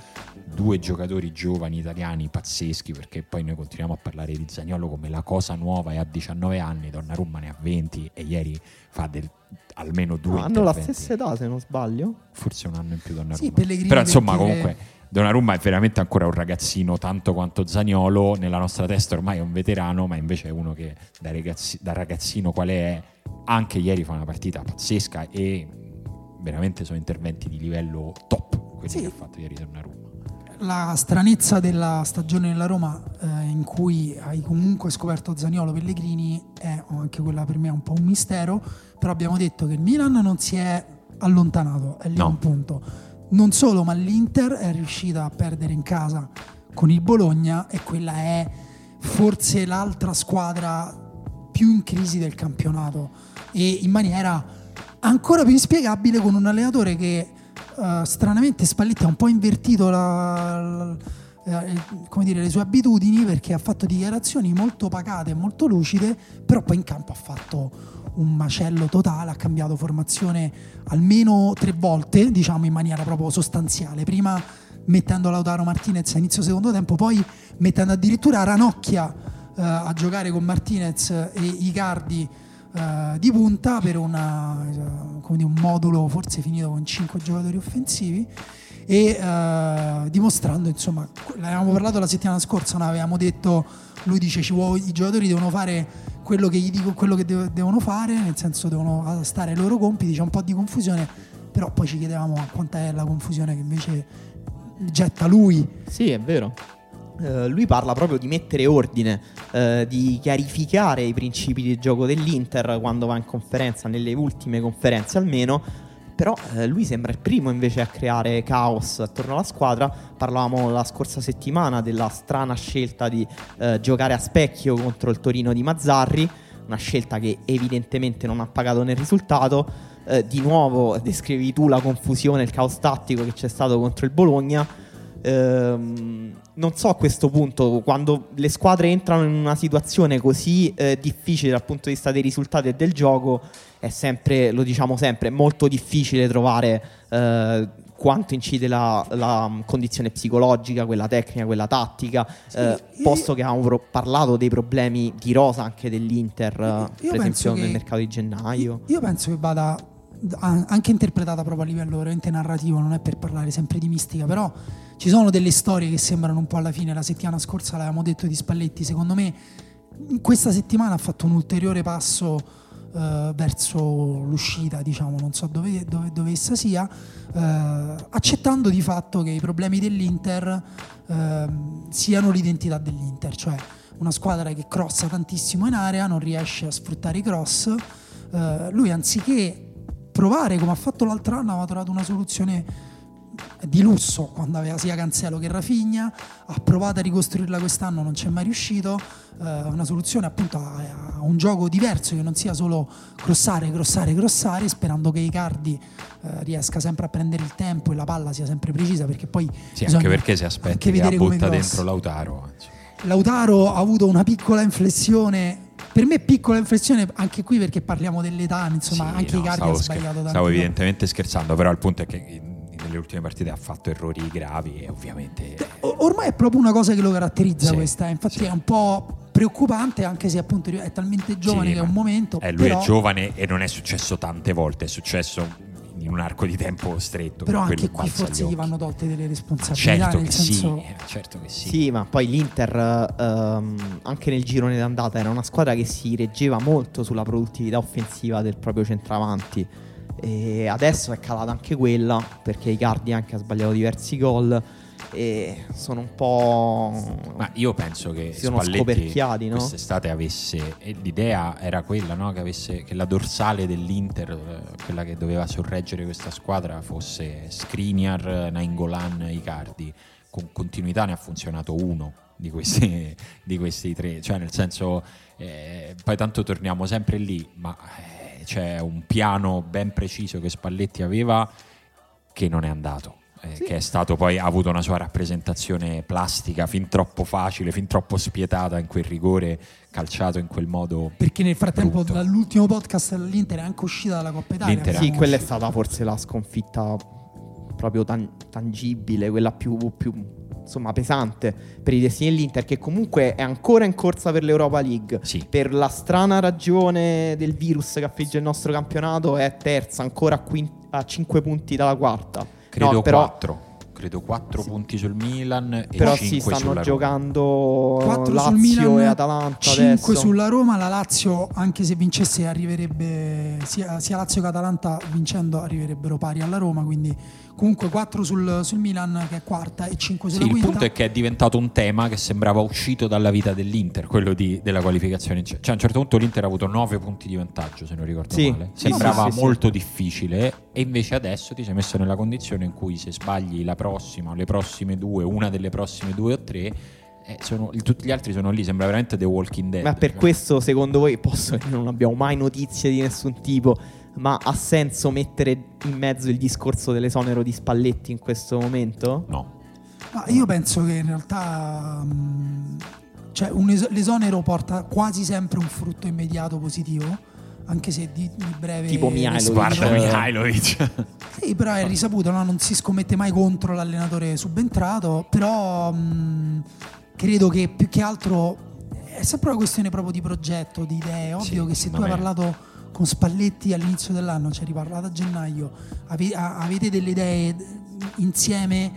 Speaker 1: due giocatori giovani italiani pazzeschi perché poi noi continuiamo a parlare di Zagnolo come la cosa nuova e a 19 anni Donnarumma ne ha 20 e ieri fa del- almeno due
Speaker 2: No, hanno la stessa età se non sbaglio.
Speaker 1: forse un anno in più Donnarumma
Speaker 3: Sì, Pellegrini
Speaker 1: però insomma
Speaker 3: 23.
Speaker 1: comunque Donnarumma è veramente ancora un ragazzino tanto quanto Zaniolo nella nostra testa ormai è un veterano ma invece è uno che da, ragazzi- da ragazzino quale è anche ieri fa una partita pazzesca e veramente sono interventi di livello top quelli
Speaker 3: Sì.
Speaker 1: che ha fatto ieri Donnarumma
Speaker 3: La stranezza della stagione della Roma, eh, in cui hai comunque scoperto Zaniolo Pellegrini, è anche quella per me un po' un mistero. Però abbiamo detto che il Milan non si è allontanato, è lì
Speaker 1: No.
Speaker 3: un punto. Non solo, ma l'Inter è riuscita a perdere in casa con il Bologna e quella è forse l'altra squadra più in crisi del campionato e in maniera ancora più inspiegabile con un allenatore che eh, stranamente Spalletti ha un po' invertito la- la- eh, dire, le sue abitudini perché ha fatto dichiarazioni molto pacate e molto lucide però poi in campo ha fatto un macello totale ha cambiato formazione almeno tre volte diciamo in maniera proprio sostanziale. Prima mettendo Lautaro Martinez a inizio secondo tempo poi mettendo addirittura Ranocchia eh, a giocare con Martinez e Icardi eh, di punta per una, eh, dire, un modulo forse finito con 5 giocatori offensivi e eh, dimostrando insomma l'avevamo parlato la settimana scorsa non avevamo detto lui dice i giocatori devono fare quello che gli dico quello che de- devono fare nel senso devono stare ai loro compiti c'è un po' di confusione però poi ci chiedevamo quanta è la confusione che invece getta lui
Speaker 2: Sì, è vero. Eh, lui parla proprio di mettere ordine, eh, di chiarificare i principi di gioco dell'Inter quando va in conferenza, nelle ultime conferenze almeno. Però eh, lui sembra il primo invece a creare caos attorno alla squadra. Parlavamo la scorsa settimana della strana scelta di giocare a specchio contro il Torino di Mazzarri, una scelta che evidentemente non ha pagato nel risultato. Di nuovo descrivi tu la confusione, il caos tattico che c'è stato contro il Bologna. Ehm, non so a questo punto, quando le squadre entrano in una situazione così eh, difficile dal punto di vista dei risultati e del gioco, è sempre, lo diciamo sempre, è molto difficile trovare eh, quanto incide la, la, condizione psicologica, quella tecnica, quella tattica, sì, eh, posto che avevamo parlato dei problemi di rosa anche dell'Inter, per esempio nel mercato di gennaio.
Speaker 3: Io penso che vada anche interpretata proprio a livello veramente narrativo, non è per parlare sempre di mistica, però ci sono delle storie che sembrano un po' alla fine, la settimana scorsa l'avevamo detto di Spalletti, secondo me questa settimana ha fatto un ulteriore passo eh, verso l'uscita, diciamo, non so dove, dove, dove essa sia, eh, accettando di fatto che i problemi dell'Inter eh, siano l'identità dell'Inter, cioè una squadra che crossa tantissimo in area, non riesce a sfruttare i cross, eh, lui anziché provare come ha fatto l'altro anno aveva trovato una soluzione di lusso quando aveva sia Cancelo che Rafinha ha provato a ricostruirla quest'anno non c'è mai riuscito eh, una soluzione appunto a, a, un gioco diverso che non sia solo crossare, crossare, crossare sperando che Icardi eh, riesca sempre a prendere il tempo e la palla sia sempre precisa perché poi
Speaker 1: sì, anche perché si aspetta che butta dentro Lautaro
Speaker 3: Lautaro ha avuto una piccola inflessione per me piccola inflessione anche qui perché parliamo dell'età, insomma, sì, anche no, Icardi ha sbagliato tanto.
Speaker 1: Stavo evidentemente scherzando, però il punto è che nelle ultime partite ha fatto errori gravi e ovviamente...
Speaker 3: Ormai è proprio una cosa che lo caratterizza sì, questa, infatti sì. è un po' preoccupante anche se appunto è talmente giovane sì, che è un momento...
Speaker 1: Eh, lui però... è giovane e non è successo tante volte, è successo in un arco di tempo stretto.
Speaker 3: Però anche qui forse gli vanno tolte delle responsabilità.
Speaker 1: Certo che,
Speaker 3: senso...
Speaker 1: sì, certo che sì.
Speaker 2: Sì, ma poi l'Inter um, anche nel girone d'andata era una squadra che si reggeva molto sulla produttività offensiva del proprio centravanti e adesso è calata anche quella perché Icardi anche ha sbagliato diversi gol e sono un po'.
Speaker 1: Ma io penso che si sono scoperchiati no? quest'estate avesse. l'idea era quella no? che, avesse, che la dorsale dell'Inter, eh, quella che doveva sorreggere questa squadra, fosse Skriniar, Nainggolan, Icardi. Con continuità ne ha funzionato uno di questi, [LAUGHS] di questi tre, cioè nel senso, eh, poi tanto torniamo sempre lì, ma. Eh, c'è un piano ben preciso che Spalletti aveva che non è andato. Eh, sì. Che è stato poi ha avuto una sua rappresentazione plastica fin troppo facile, fin troppo spietata in quel rigore calciato in quel modo.
Speaker 3: Perché nel frattempo, brutto. dall'ultimo podcast l'Inter è anche uscita dalla Coppa Italia.
Speaker 2: L'Inter sì, quella è stata forse la sconfitta proprio tan- tangibile, quella più, più insomma, pesante per i destini dell'Inter, che comunque è ancora in corsa per l'Europa League.
Speaker 1: Sì.
Speaker 2: Per la strana ragione del virus che affligge il nostro campionato, è terza, ancora a, quin- a 5 punti dalla quarta.
Speaker 1: Credo no, però, 4 credo 4 sì. punti sul Milan e
Speaker 2: però
Speaker 1: 5
Speaker 2: sì, stanno
Speaker 1: sulla
Speaker 2: giocando 4 Lazio sul Milan, e Atalanta 5 adesso.
Speaker 3: sulla Roma la Lazio anche se vincesse arriverebbe sia, sia Lazio che Atalanta vincendo arriverebbero pari alla Roma quindi comunque 4 sul, sul, Milan che è quarta e 5 sulla
Speaker 1: sì,
Speaker 3: quinta.
Speaker 1: Il punto è che è diventato un tema che sembrava uscito dalla vita dell'Inter, quello di, della qualificazione. Cioè a un certo punto l'Inter ha avuto 9 punti di vantaggio, se non ricordo sì. male. Sembrava sì, molto difficile e invece adesso ti sei messo nella condizione in cui se sbagli la prossima o le prossime due, una delle prossime due o tre eh, sono, tutti gli altri sono lì, sembra veramente The Walking Dead.
Speaker 2: Ma per cioè. questo, secondo voi, posso, non abbiamo mai notizie di nessun tipo ma ha senso mettere in mezzo il discorso dell'esonero di Spalletti in questo momento?
Speaker 1: No.
Speaker 3: Ma io penso che in realtà um, cioè es- l'esonero porta quasi sempre un frutto immediato positivo anche se di, di breve
Speaker 2: tipo Mihailovic
Speaker 1: guarda Mihailovic
Speaker 3: sì però è risaputo no? non si scommette mai contro l'allenatore subentrato però um, credo che più che altro è sempre una questione proprio di progetto di idee ovvio sì, che se tu hai parlato con Spalletti all'inizio dell'anno, ci hai riparlato a gennaio, ave, avete delle idee insieme,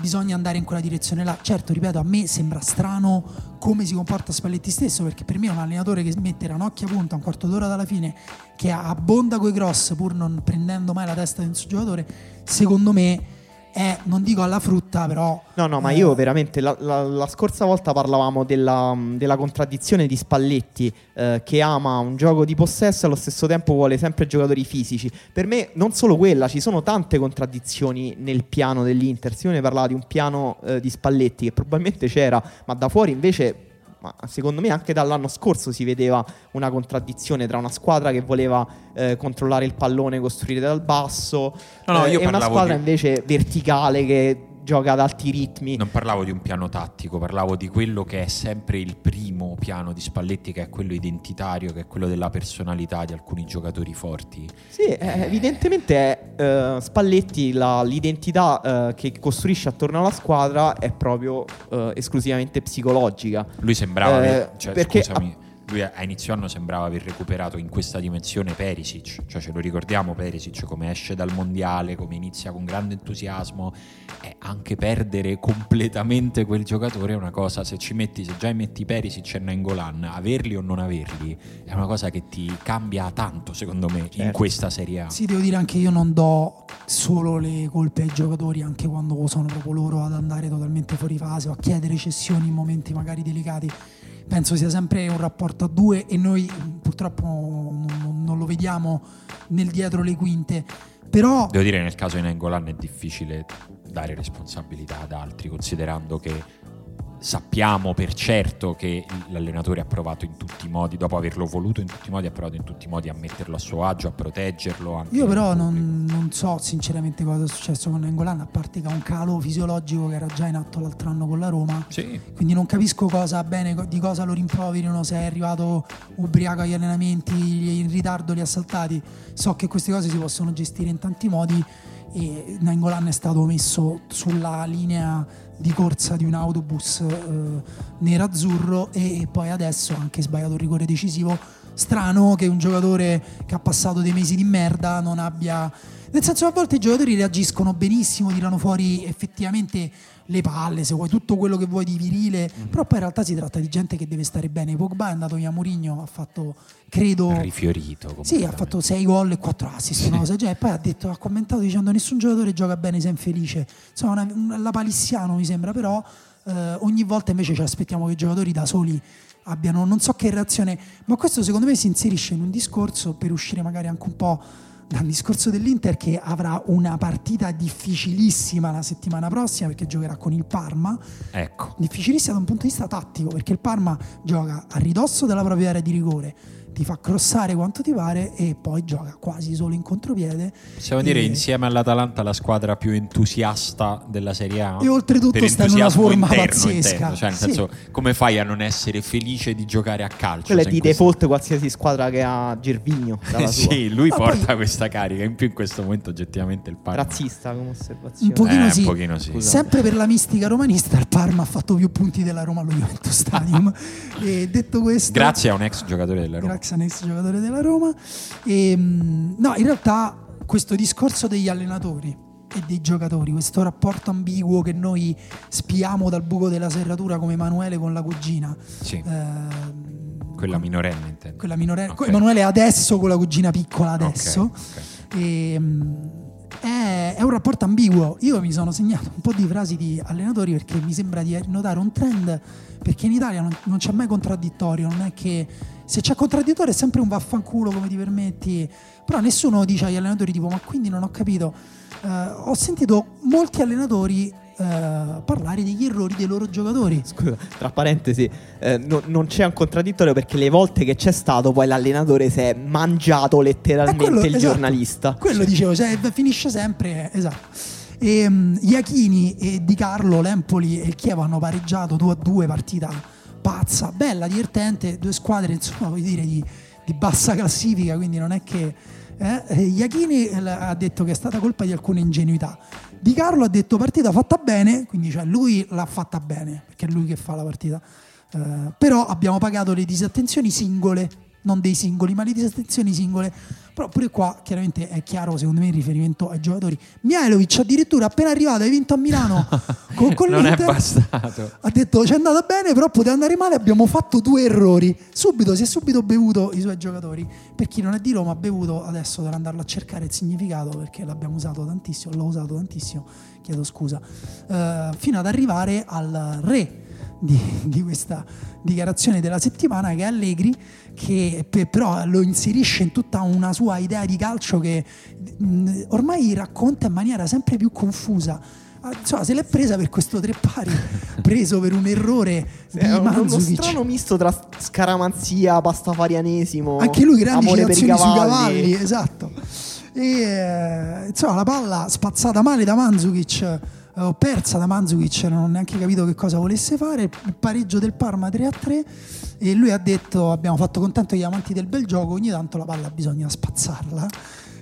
Speaker 3: bisogna andare in quella direzione là. Certo, ripeto, a me sembra strano come si comporta Spalletti stesso, perché per me è un allenatore che mette ranocchia a punta un quarto d'ora dalla fine, che abbonda coi cross pur non prendendo mai la testa del suo giocatore, secondo me è, non dico alla frutta, però...
Speaker 2: No, no, ma io veramente la, la, la scorsa volta parlavamo della, della contraddizione di Spalletti eh, che ama un gioco di possesso e allo stesso tempo vuole sempre giocatori fisici. Per me non solo quella, ci sono tante contraddizioni nel piano dell'Inter. Simone parlava di un piano eh, di Spalletti che probabilmente c'era, ma da fuori invece ma secondo me anche dall'anno scorso si vedeva una contraddizione tra una squadra che voleva eh, controllare il pallone, costruire dal basso, no, no, eh, e una squadra di... invece verticale che gioca ad alti ritmi.
Speaker 1: Non parlavo di un piano tattico, parlavo di quello che è sempre il primo piano di Spalletti, che è quello identitario, che è quello della personalità di alcuni giocatori forti.
Speaker 2: Sì, eh, evidentemente eh, Spalletti la, l'identità eh, che costruisce attorno alla squadra è proprio eh, esclusivamente psicologica.
Speaker 1: Lui sembrava,
Speaker 2: Eh,
Speaker 1: aver- cioè,
Speaker 2: perché
Speaker 1: scusami, lui a inizio anno sembrava aver recuperato in questa dimensione Perisic, cioè ce lo ricordiamo Perisic come esce dal mondiale, come inizia con grande entusiasmo e anche perdere completamente quel giocatore è una cosa, se ci metti, se già metti Perisic e Nangolan, averli o non averli è una cosa che ti cambia tanto secondo me in
Speaker 2: Certo.
Speaker 1: questa Serie A.
Speaker 3: Sì, devo dire anche io non do solo le colpe ai giocatori, anche quando sono proprio loro ad andare totalmente fuori fase o a chiedere cessioni in momenti magari delicati. Penso sia sempre un rapporto a due e noi purtroppo non, non lo vediamo nel dietro le quinte. Però
Speaker 1: Devo dire nel caso di Nangolan è difficile dare responsabilità ad altri, considerando che sappiamo per certo che l'allenatore ha provato in tutti i modi, dopo averlo voluto in tutti i modi, ha provato in tutti i modi a metterlo a suo agio, a proteggerlo.
Speaker 3: io però non, non so sinceramente cosa è successo con Nengolan, a parte che ha un calo fisiologico che era già in atto l'altro anno con la Roma.
Speaker 1: Sì,
Speaker 3: Quindi non capisco cosa bene di cosa lo rimproverino, se è arrivato ubriaco agli allenamenti, in ritardo li ha saltati. So che queste cose si possono gestire in tanti modi e Nangolan è stato messo sulla linea di corsa di un autobus eh, nero-azzurro e, poi adesso ha anche sbagliato un rigore decisivo. Strano che un giocatore che ha passato dei mesi di merda non abbia... Nel senso a volte i giocatori reagiscono benissimo, tirano fuori effettivamente le palle, se vuoi tutto quello che vuoi di virile, però poi in realtà si tratta di gente che deve stare bene. Pogba è andato via Mourinho, ha fatto, credo...
Speaker 1: rifiorito.
Speaker 3: Sì, ha fatto 6 gol e 4 assist, una cosa genere. E poi ha, detto, ha commentato dicendo nessun giocatore gioca bene se è infelice. Insomma, una, una- la palissiano mi sembra, però eh, ogni volta invece ci aspettiamo che i giocatori da soli abbiano non so che reazione, ma questo secondo me si inserisce in un discorso per uscire magari anche un po' dal discorso dell'Inter che avrà una partita difficilissima la settimana prossima perché giocherà con il Parma.
Speaker 1: Ecco,
Speaker 3: difficilissima da un punto di vista tattico perché il Parma gioca a ridosso della propria area di rigore ti fa crossare quanto ti pare e poi gioca quasi solo in contropiede
Speaker 1: possiamo
Speaker 3: E-
Speaker 1: dire insieme all'Atalanta la squadra più entusiasta della Serie A.
Speaker 3: E oltretutto
Speaker 1: Per
Speaker 3: sta in una forma
Speaker 1: interno,
Speaker 3: pazzesca.
Speaker 1: interno. Cioè, nel
Speaker 3: Sì.
Speaker 1: senso, come fai a non essere felice di giocare a calcio?
Speaker 2: Quella è di
Speaker 1: in questo-
Speaker 2: default qualsiasi squadra che ha Gervigno sua.
Speaker 1: sì, lui
Speaker 3: Ma
Speaker 1: porta
Speaker 3: poi-
Speaker 1: questa carica. In più in questo momento oggettivamente il Parma.
Speaker 2: Razzista come osservazione.
Speaker 3: Un pochino
Speaker 1: Eh,
Speaker 3: sì.
Speaker 1: un pochino sì.
Speaker 3: Sempre per la mistica romanista il Parma ha fatto più punti della Roma allo Juventus Stadium [LAUGHS] e detto questo
Speaker 1: Grazie a un ex giocatore della Roma.
Speaker 3: Un ex giocatore della Roma. E, mh, no, in realtà questo discorso degli allenatori e dei giocatori, questo rapporto ambiguo che noi spiamo dal buco della serratura come Emanuele con la cugina.
Speaker 1: Sì,
Speaker 3: ehm,
Speaker 1: quella minorenne intendo.
Speaker 3: quella minorenne.
Speaker 1: Ok.
Speaker 3: Emanuele adesso con la cugina piccola adesso.
Speaker 1: Ok, ok.
Speaker 3: E, mh, è, è un rapporto ambiguo. Io mi sono segnato un po' di frasi di allenatori perché mi sembra di notare un trend. Perché in Italia non, non c'è mai contraddittorio. Non è che se c'è contraddittorio è sempre un vaffanculo come ti permetti. Però nessuno dice agli allenatori tipo: Ma quindi non ho capito. Eh, ho sentito molti allenatori eh, parlare degli errori dei loro giocatori.
Speaker 2: Scusa, tra parentesi, eh, no- non c'è un contraddittorio perché le volte che c'è stato poi l'allenatore si è mangiato letteralmente
Speaker 3: Eh, quello-
Speaker 2: il
Speaker 3: esatto.
Speaker 2: giornalista.
Speaker 3: Quello dicevo, cioè, finisce sempre, esatto. E, um, Iachini e Di Carlo, l'Empoli e il Chievo hanno pareggiato 2 a 2, partita pazza, bella, divertente, due squadre insomma voglio dire di, di bassa classifica, quindi non è che... Eh, eh, Iachini eh, ha detto che è stata colpa di alcune ingenuità. Di Carlo ha detto partita fatta bene, quindi cioè lui l'ha fatta bene, perché è lui che fa la partita. Eh, però abbiamo pagato le disattenzioni singole, non dei singoli, ma le disattenzioni singole. Però pure qua chiaramente è chiaro, secondo me, il riferimento ai giocatori. Mihailovic addirittura appena arrivato, hai vinto a Milano [LAUGHS] con, con
Speaker 1: non è
Speaker 3: l'Inter,
Speaker 1: bastato.
Speaker 3: ha detto ci è andata bene, però poteva andare male, abbiamo fatto due errori. Subito, si è subito bevuto i suoi giocatori. Per chi non è di Roma, ha bevuto, adesso dovrà andarlo a cercare il significato perché l'abbiamo usato tantissimo, l'ho usato tantissimo, chiedo scusa, Eh, fino ad arrivare al re di, di questa dichiarazione della settimana che è Allegri che pe- però lo inserisce in tutta una sua idea di calcio che mh, ormai racconta in maniera sempre più confusa Ah, insomma se l'è presa per questo tre pari [LAUGHS] preso per un errore di
Speaker 2: È un- uno strano misto tra scaramanzia, pastafarianesimo.
Speaker 3: anche lui grandi citazioni sui
Speaker 2: cavalli.
Speaker 3: cavalli esatto e eh, insomma la palla spazzata male da Mandzukic ho persa da Manzukic, non ho neanche capito che cosa volesse fare, il pareggio del Parma 3-3 e lui ha detto abbiamo fatto contento gli amanti del bel gioco, ogni tanto la palla bisogna spazzarla.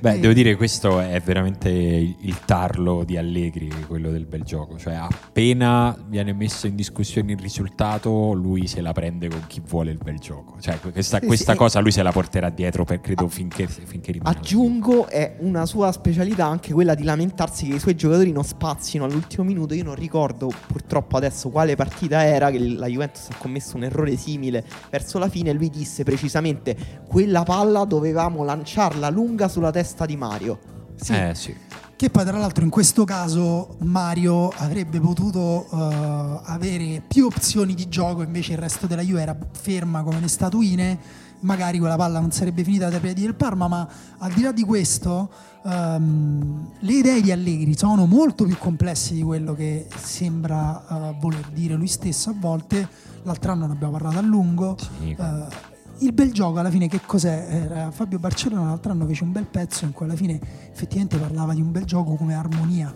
Speaker 1: Beh, devo dire questo è veramente il tarlo di Allegri, quello del bel gioco. Cioè, appena viene messo in discussione il risultato, lui se la prende con chi vuole il bel gioco. Cioè, questa, sì, questa sì. cosa lui se la porterà dietro per credo ah, finché, finché rimane.
Speaker 2: Aggiungo, è una sua specialità anche quella di lamentarsi che i suoi giocatori non spazino all'ultimo minuto. Io non ricordo purtroppo adesso quale partita era che la Juventus ha commesso un errore simile verso la fine. Lui disse precisamente: quella palla dovevamo lanciarla lunga sulla testa testa di Mario.
Speaker 1: Sì. Eh, sì.
Speaker 3: Che poi tra l'altro in questo caso Mario avrebbe potuto uh, avere più opzioni di gioco, invece il resto della Juve era ferma come le statuine, magari quella palla non sarebbe finita dai piedi del Parma, ma al di là di questo um, le idee di Allegri sono molto più complesse di quello che sembra uh, voler dire lui stesso a volte. L'altro anno ne abbiamo parlato a lungo. Sì. Uh, il bel gioco alla fine che cos'è? Era Fabio Barcellona l'altro anno fece un bel pezzo in cui alla fine effettivamente parlava di un bel gioco come armonia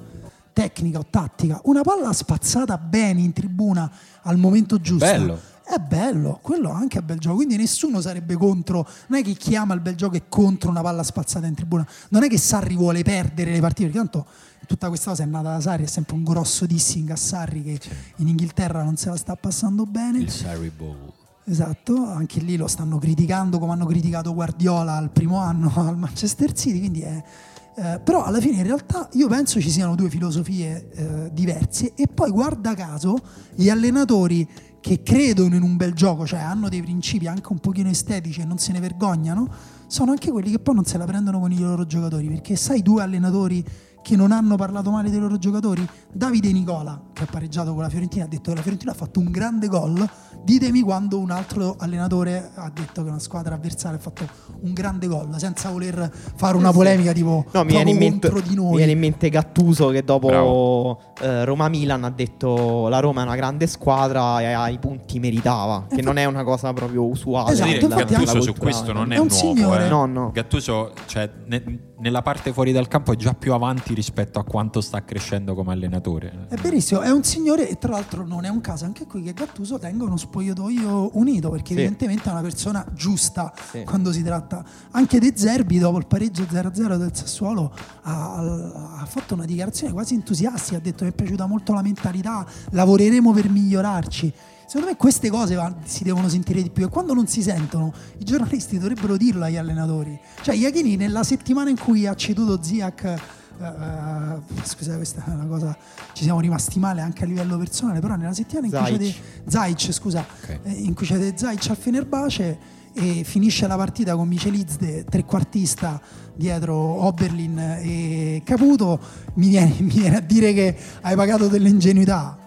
Speaker 3: tecnica o tattica. Una palla spazzata bene in tribuna al momento giusto.
Speaker 1: Bello.
Speaker 3: È bello, quello anche è bel gioco. Quindi nessuno sarebbe contro. Non è che chi ama il bel gioco è contro una palla spazzata in tribuna. Non è che Sarri vuole perdere le partite, perché tanto tutta questa cosa è nata da Sarri. È sempre un grosso dissing a Sarri che in Inghilterra non se la sta passando bene.
Speaker 1: Il Sarri Bowl.
Speaker 3: Esatto, anche lì lo stanno criticando come hanno criticato Guardiola al primo anno [LAUGHS] al Manchester City, quindi è, eh, però alla fine in realtà io penso ci siano due filosofie eh, diverse e poi guarda caso gli allenatori che credono in un bel gioco, cioè hanno dei principi anche un pochino estetici e non se ne vergognano, sono anche quelli che poi non se la prendono con i loro giocatori, perché sai due allenatori che non hanno parlato male dei loro giocatori? Davide Nicola, che ha pareggiato con la Fiorentina, ha detto che la Fiorentina ha fatto un grande gol. Ditemi quando un altro allenatore ha detto che una squadra avversaria ha fatto un grande gol, senza voler fare una polemica tipo
Speaker 2: no, mi viene, in mente, di noi. mi viene in mente Gattuso che dopo eh, Roma-Milan ha detto la Roma è una grande squadra e ai punti meritava, che non è una cosa proprio usuale.
Speaker 1: Esatto, della, Gattuso su questo non è, è nuovo. Eh.
Speaker 2: No, no.
Speaker 1: Gattuso, cioè, ne, nella parte fuori dal campo è già più avanti rispetto a quanto sta crescendo come allenatore.
Speaker 3: È verissimo, è un signore e tra l'altro non è un caso anche qui che Gattuso tenga uno spogliatoio unito perché sì. evidentemente è una persona giusta sì. quando si tratta. Anche De Zerbi dopo il pareggio 0-0 del Sassuolo ha, ha fatto una dichiarazione quasi entusiastica, ha detto mi è piaciuta molto la mentalità, lavoreremo per migliorarci. Secondo me queste cose si devono sentire di più e quando non si sentono i giornalisti dovrebbero dirlo agli allenatori. Cioè Iachini nella settimana in cui ha ceduto Ziak Uh, uh, scusate, questa è una cosa. Ci siamo rimasti male anche a livello personale. Però, nella settimana in Zaic. cui c'è Zaic, scusa, okay. eh, in cui c'è Zaic al Fenerbace e finisce la partita con Michelizde, trequartista dietro Oberlin e Caputo, mi viene, [LAUGHS] mi viene a dire che hai pagato dell'ingenuità.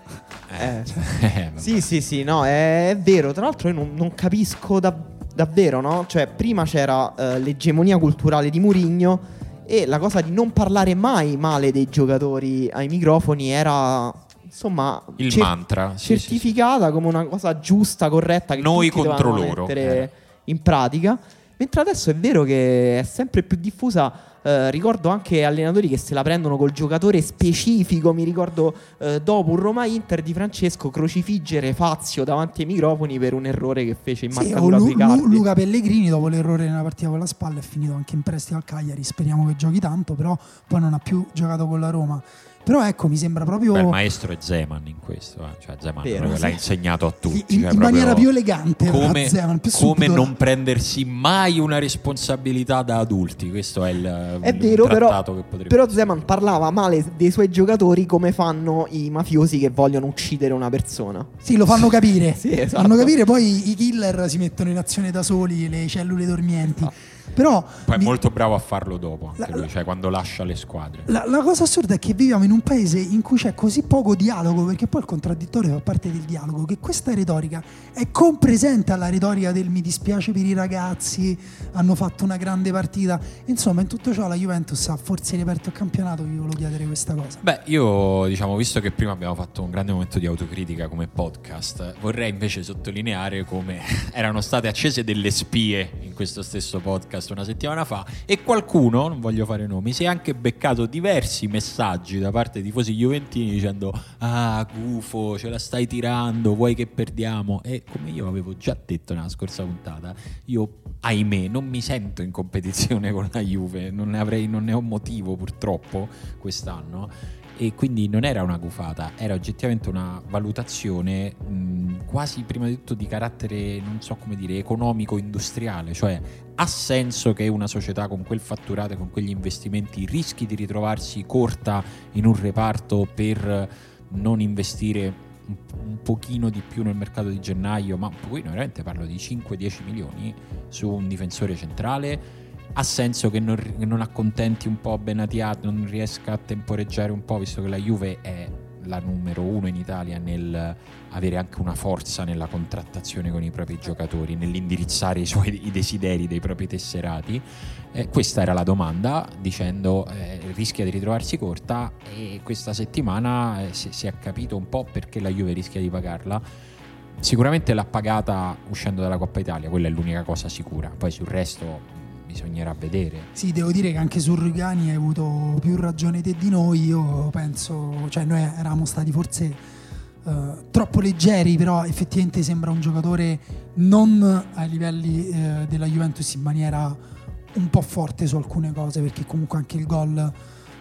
Speaker 2: Eh, cioè, [LAUGHS] sì, sì, sì, no, è, è, vero. Tra l'altro io non, non capisco da, davvero, no? Cioè, prima c'era uh, l'egemonia culturale di Murigno e la cosa di non parlare mai male dei giocatori ai microfoni era insomma
Speaker 1: il cer- mantra
Speaker 2: certificata sì, sì. come una cosa giusta, corretta che
Speaker 1: noi contro loro
Speaker 2: mettere eh. in pratica. Mentre adesso è vero che è sempre più diffusa eh, ricordo anche allenatori che se la prendono col giocatore specifico. Mi ricordo eh, dopo un Roma Inter di Francesco crocifiggere Fazio davanti ai microfoni per un errore che fece in marcatura
Speaker 3: sì, Lu- Luca Pellegrini, dopo l'errore nella partita con la spalla, è finito anche in prestito al Cagliari. Speriamo che giochi tanto, però poi non ha più giocato con la Roma. Però ecco, mi sembra proprio.
Speaker 1: Beh, il maestro è Zeman in questo, eh. cioè Zeman Vero, l'ha insegnato a tutti.
Speaker 3: In,
Speaker 1: cioè
Speaker 3: in maniera più elegante,
Speaker 1: come,
Speaker 3: Zeman, più
Speaker 1: come non prendersi mai una responsabilità da adulti. Questo è il,
Speaker 2: è il vero, però, che potrebbe Però Zeman parlava male dei suoi giocatori come fanno i mafiosi che vogliono uccidere una persona.
Speaker 3: Sì, lo fanno capire. [LAUGHS]
Speaker 2: sì, esatto.
Speaker 3: Fanno capire, poi i killer si mettono in azione da soli, le cellule dormienti. Ah. Però
Speaker 1: Poi è mi... molto bravo a farlo dopo, anche la, lui, cioè quando lascia le squadre.
Speaker 3: La, la, cosa assurda è che viviamo in un paese in cui c'è così poco dialogo, perché poi il contraddittorio fa parte del dialogo, che questa retorica è compresente alla retorica del mi dispiace per i ragazzi, hanno fatto una grande partita. Insomma, in tutto ciò la Juventus ha forse riaperto il campionato, vi volevo chiedere questa cosa.
Speaker 1: Beh, io diciamo, visto che prima abbiamo fatto un grande momento di autocritica come podcast, vorrei invece sottolineare come [LAUGHS] erano state accese delle spie in questo stesso podcast podcast una settimana fa e qualcuno, non voglio fare nomi, si è anche beccato diversi messaggi da parte di tifosi juventini dicendo ah gufo ce la stai tirando, vuoi che perdiamo? E come io avevo già detto nella scorsa puntata, io ahimè non mi sento in competizione [LAUGHS] con la Juve, non ne, avrei, non ne ho motivo purtroppo quest'anno e quindi non era una gufata, era oggettivamente una valutazione mh, quasi prima di tutto di carattere, non so come dire, economico-industriale, cioè ha senso che una società con quel fatturato e con quegli investimenti rischi di ritrovarsi corta in un reparto per non investire un, un pochino di più nel mercato di gennaio, ma poi veramente parlo di 5-10 milioni su un difensore centrale ha senso che non, che non accontenti un po' Benatia, non riesca a temporeggiare un po', visto che la Juve è la numero uno in Italia nel avere anche una forza nella contrattazione con i propri giocatori, nell'indirizzare i suoi i desideri dei propri tesserati. Eh, questa era la domanda, dicendo eh, rischia di ritrovarsi corta e questa settimana eh, si, si è capito un po' perché la Juve rischia di pagarla. Sicuramente l'ha pagata uscendo dalla Coppa Italia, quella è l'unica cosa sicura. Poi sul resto bisognerà vedere.
Speaker 3: Sì, devo dire che anche su Rugani hai avuto più ragione te di noi. Io penso, cioè, noi eravamo stati forse. Uh, troppo leggeri, però effettivamente sembra un giocatore non ai livelli uh, della Juventus in maniera un po' forte su alcune cose, perché comunque anche il gol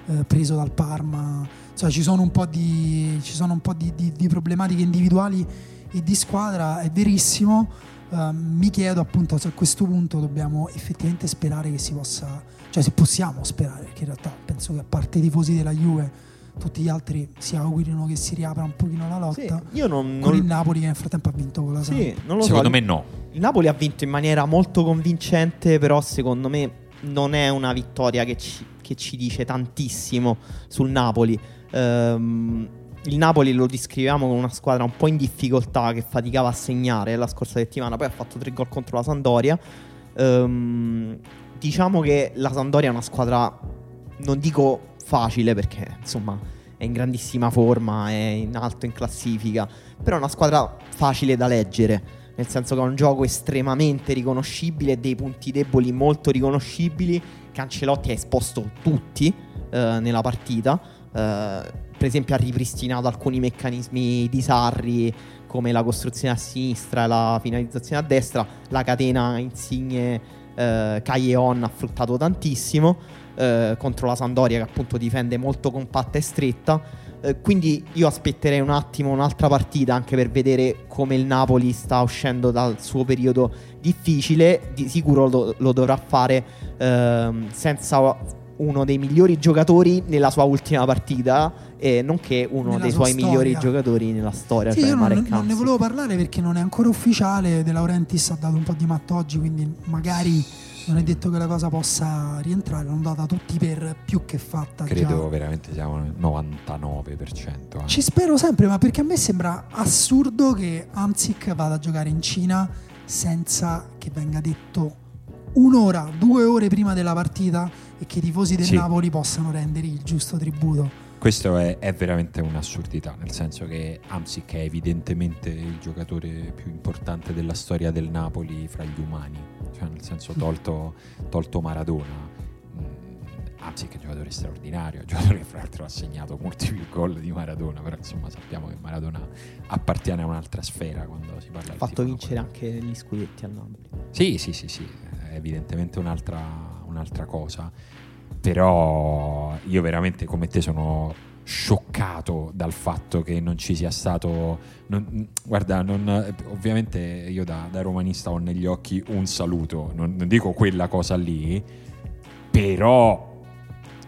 Speaker 3: uh, preso dal Parma, cioè, ci sono un po' di, sono un po di, di, di problematiche individuali e di squadra, è verissimo. Uh, mi chiedo appunto se a questo punto dobbiamo effettivamente sperare che si possa, cioè se possiamo sperare, perché in realtà penso che a parte i tifosi della Juve tutti gli altri si augurino che si riapra un pochino la lotta.
Speaker 2: Sì, io non,
Speaker 3: con
Speaker 2: non...
Speaker 3: il Napoli che nel frattempo ha vinto con la
Speaker 2: sì,
Speaker 1: Secondo so. me no.
Speaker 2: Il Napoli ha vinto in maniera molto convincente, però secondo me non è una vittoria che ci, che ci dice tantissimo sul Napoli. Um, il Napoli lo descriviamo come una squadra un po' in difficoltà che faticava a segnare la scorsa settimana, poi ha fatto tre gol contro la Sandoria. Um, diciamo che la Sandoria è una squadra, non dico facile perché insomma è in grandissima forma, è in alto in classifica, però è una squadra facile da leggere, nel senso che ha un gioco estremamente riconoscibile dei punti deboli molto riconoscibili. Cancelotti ha esposto tutti uh, nella partita. Uh, per esempio ha ripristinato alcuni meccanismi di Sarri come la costruzione a sinistra e la finalizzazione a destra, la catena insigne eh, Caglion ha fruttato tantissimo eh, contro la Sandoria che appunto difende molto compatta e stretta. Eh, quindi io aspetterei un attimo un'altra partita anche per vedere come il Napoli sta uscendo dal suo periodo difficile. Di sicuro lo, lo dovrà fare ehm, senza uno dei migliori giocatori nella sua ultima partita, e nonché uno nella dei suoi storia. migliori giocatori nella storia.
Speaker 3: Sì,
Speaker 2: cioè
Speaker 3: io non, non, ne volevo parlare perché non è ancora ufficiale. De Laurentiis ha dato un po' di matto oggi, quindi magari non è detto che la cosa possa rientrare. L'hanno data tutti per più che fatta.
Speaker 1: Credo
Speaker 3: già.
Speaker 1: veramente siamo al 99%. Eh.
Speaker 3: Ci spero sempre, ma perché a me sembra assurdo che Amzik vada a giocare in Cina senza che venga detto un'ora, due ore prima della partita e che i tifosi del sì. Napoli possano rendere il giusto tributo.
Speaker 1: Questo è, è, veramente un'assurdità, nel senso che Amsic è evidentemente il giocatore più importante della storia del Napoli fra gli umani, cioè nel senso tolto, tolto Maradona. Amsic è un giocatore straordinario, un [LAUGHS] giocatore che fra l'altro ha segnato molti più gol di Maradona, però insomma sappiamo che Maradona appartiene a un'altra sfera quando si parla
Speaker 2: di Ha fatto vincere anche gli scudetti al Napoli.
Speaker 1: Sì, sì, sì, sì, evidentemente un'altra, un'altra cosa. Però io veramente come te sono scioccato dal fatto che non ci sia stato non, guarda non, ovviamente io da, da, romanista ho negli occhi un saluto non, non dico quella cosa lì però